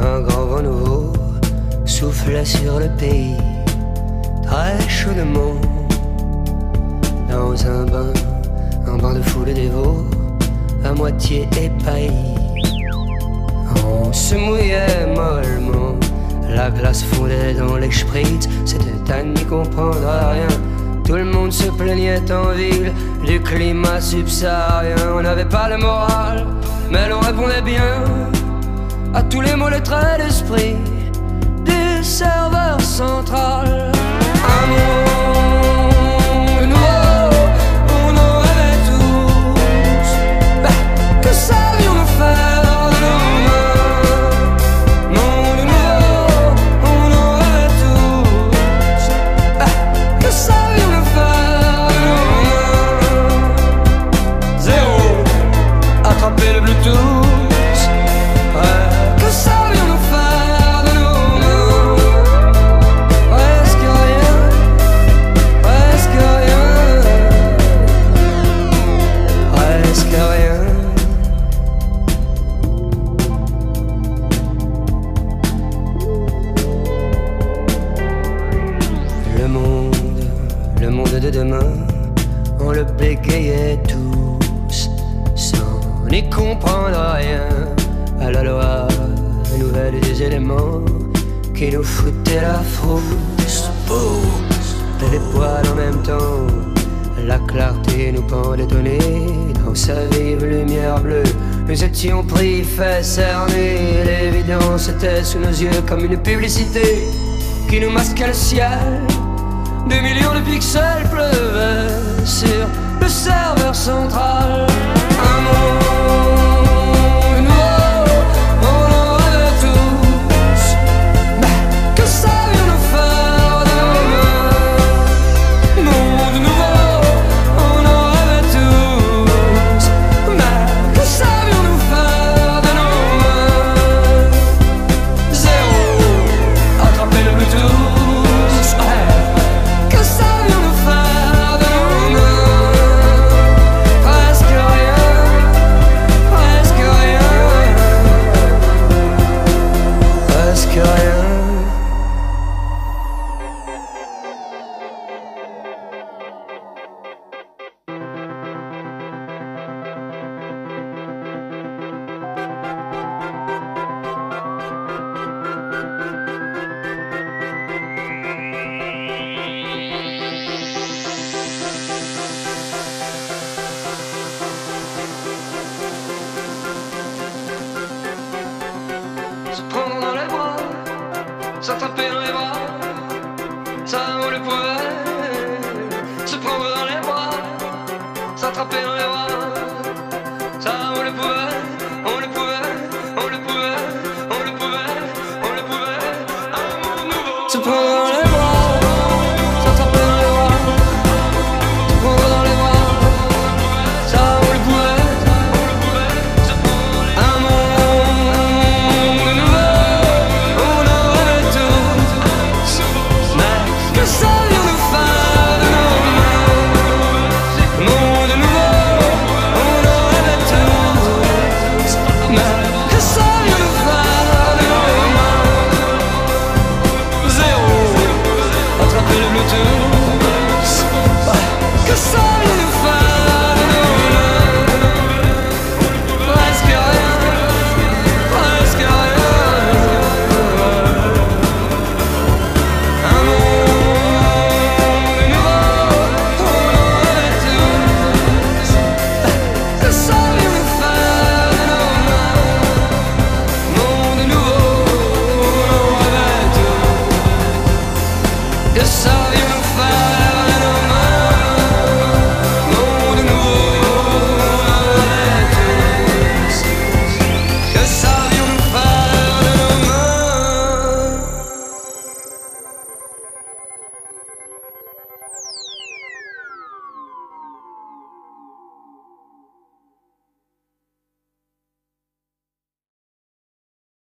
Speaker 13: un grand renouveau souffla sur le pays. Très chaudement, dans un bain, un bain de foule dévot, à moitié épaillis. On se mouillait mollement, la glace fondait dans les spritz, c'était à n'y comprendre rien. Tout le monde se plaignait en ville du climat subsaharien. On n'avait pas le moral, mais l'on répondait bien à tous les mots, les traits d'esprit du serveur central. Le monde de demain, on le bégayait tous, sans n'y comprendre rien à la loi nouvelle des éléments qui nous foutaient la frousse. Les poils en même temps, la clarté nous pendait au dans sa vive lumière bleue. Nous étions pris, fait cerner, l'évidence était sous nos yeux comme une publicité qui nous masquait le ciel. Des millions de pixels pleuvaient sur le serveur central.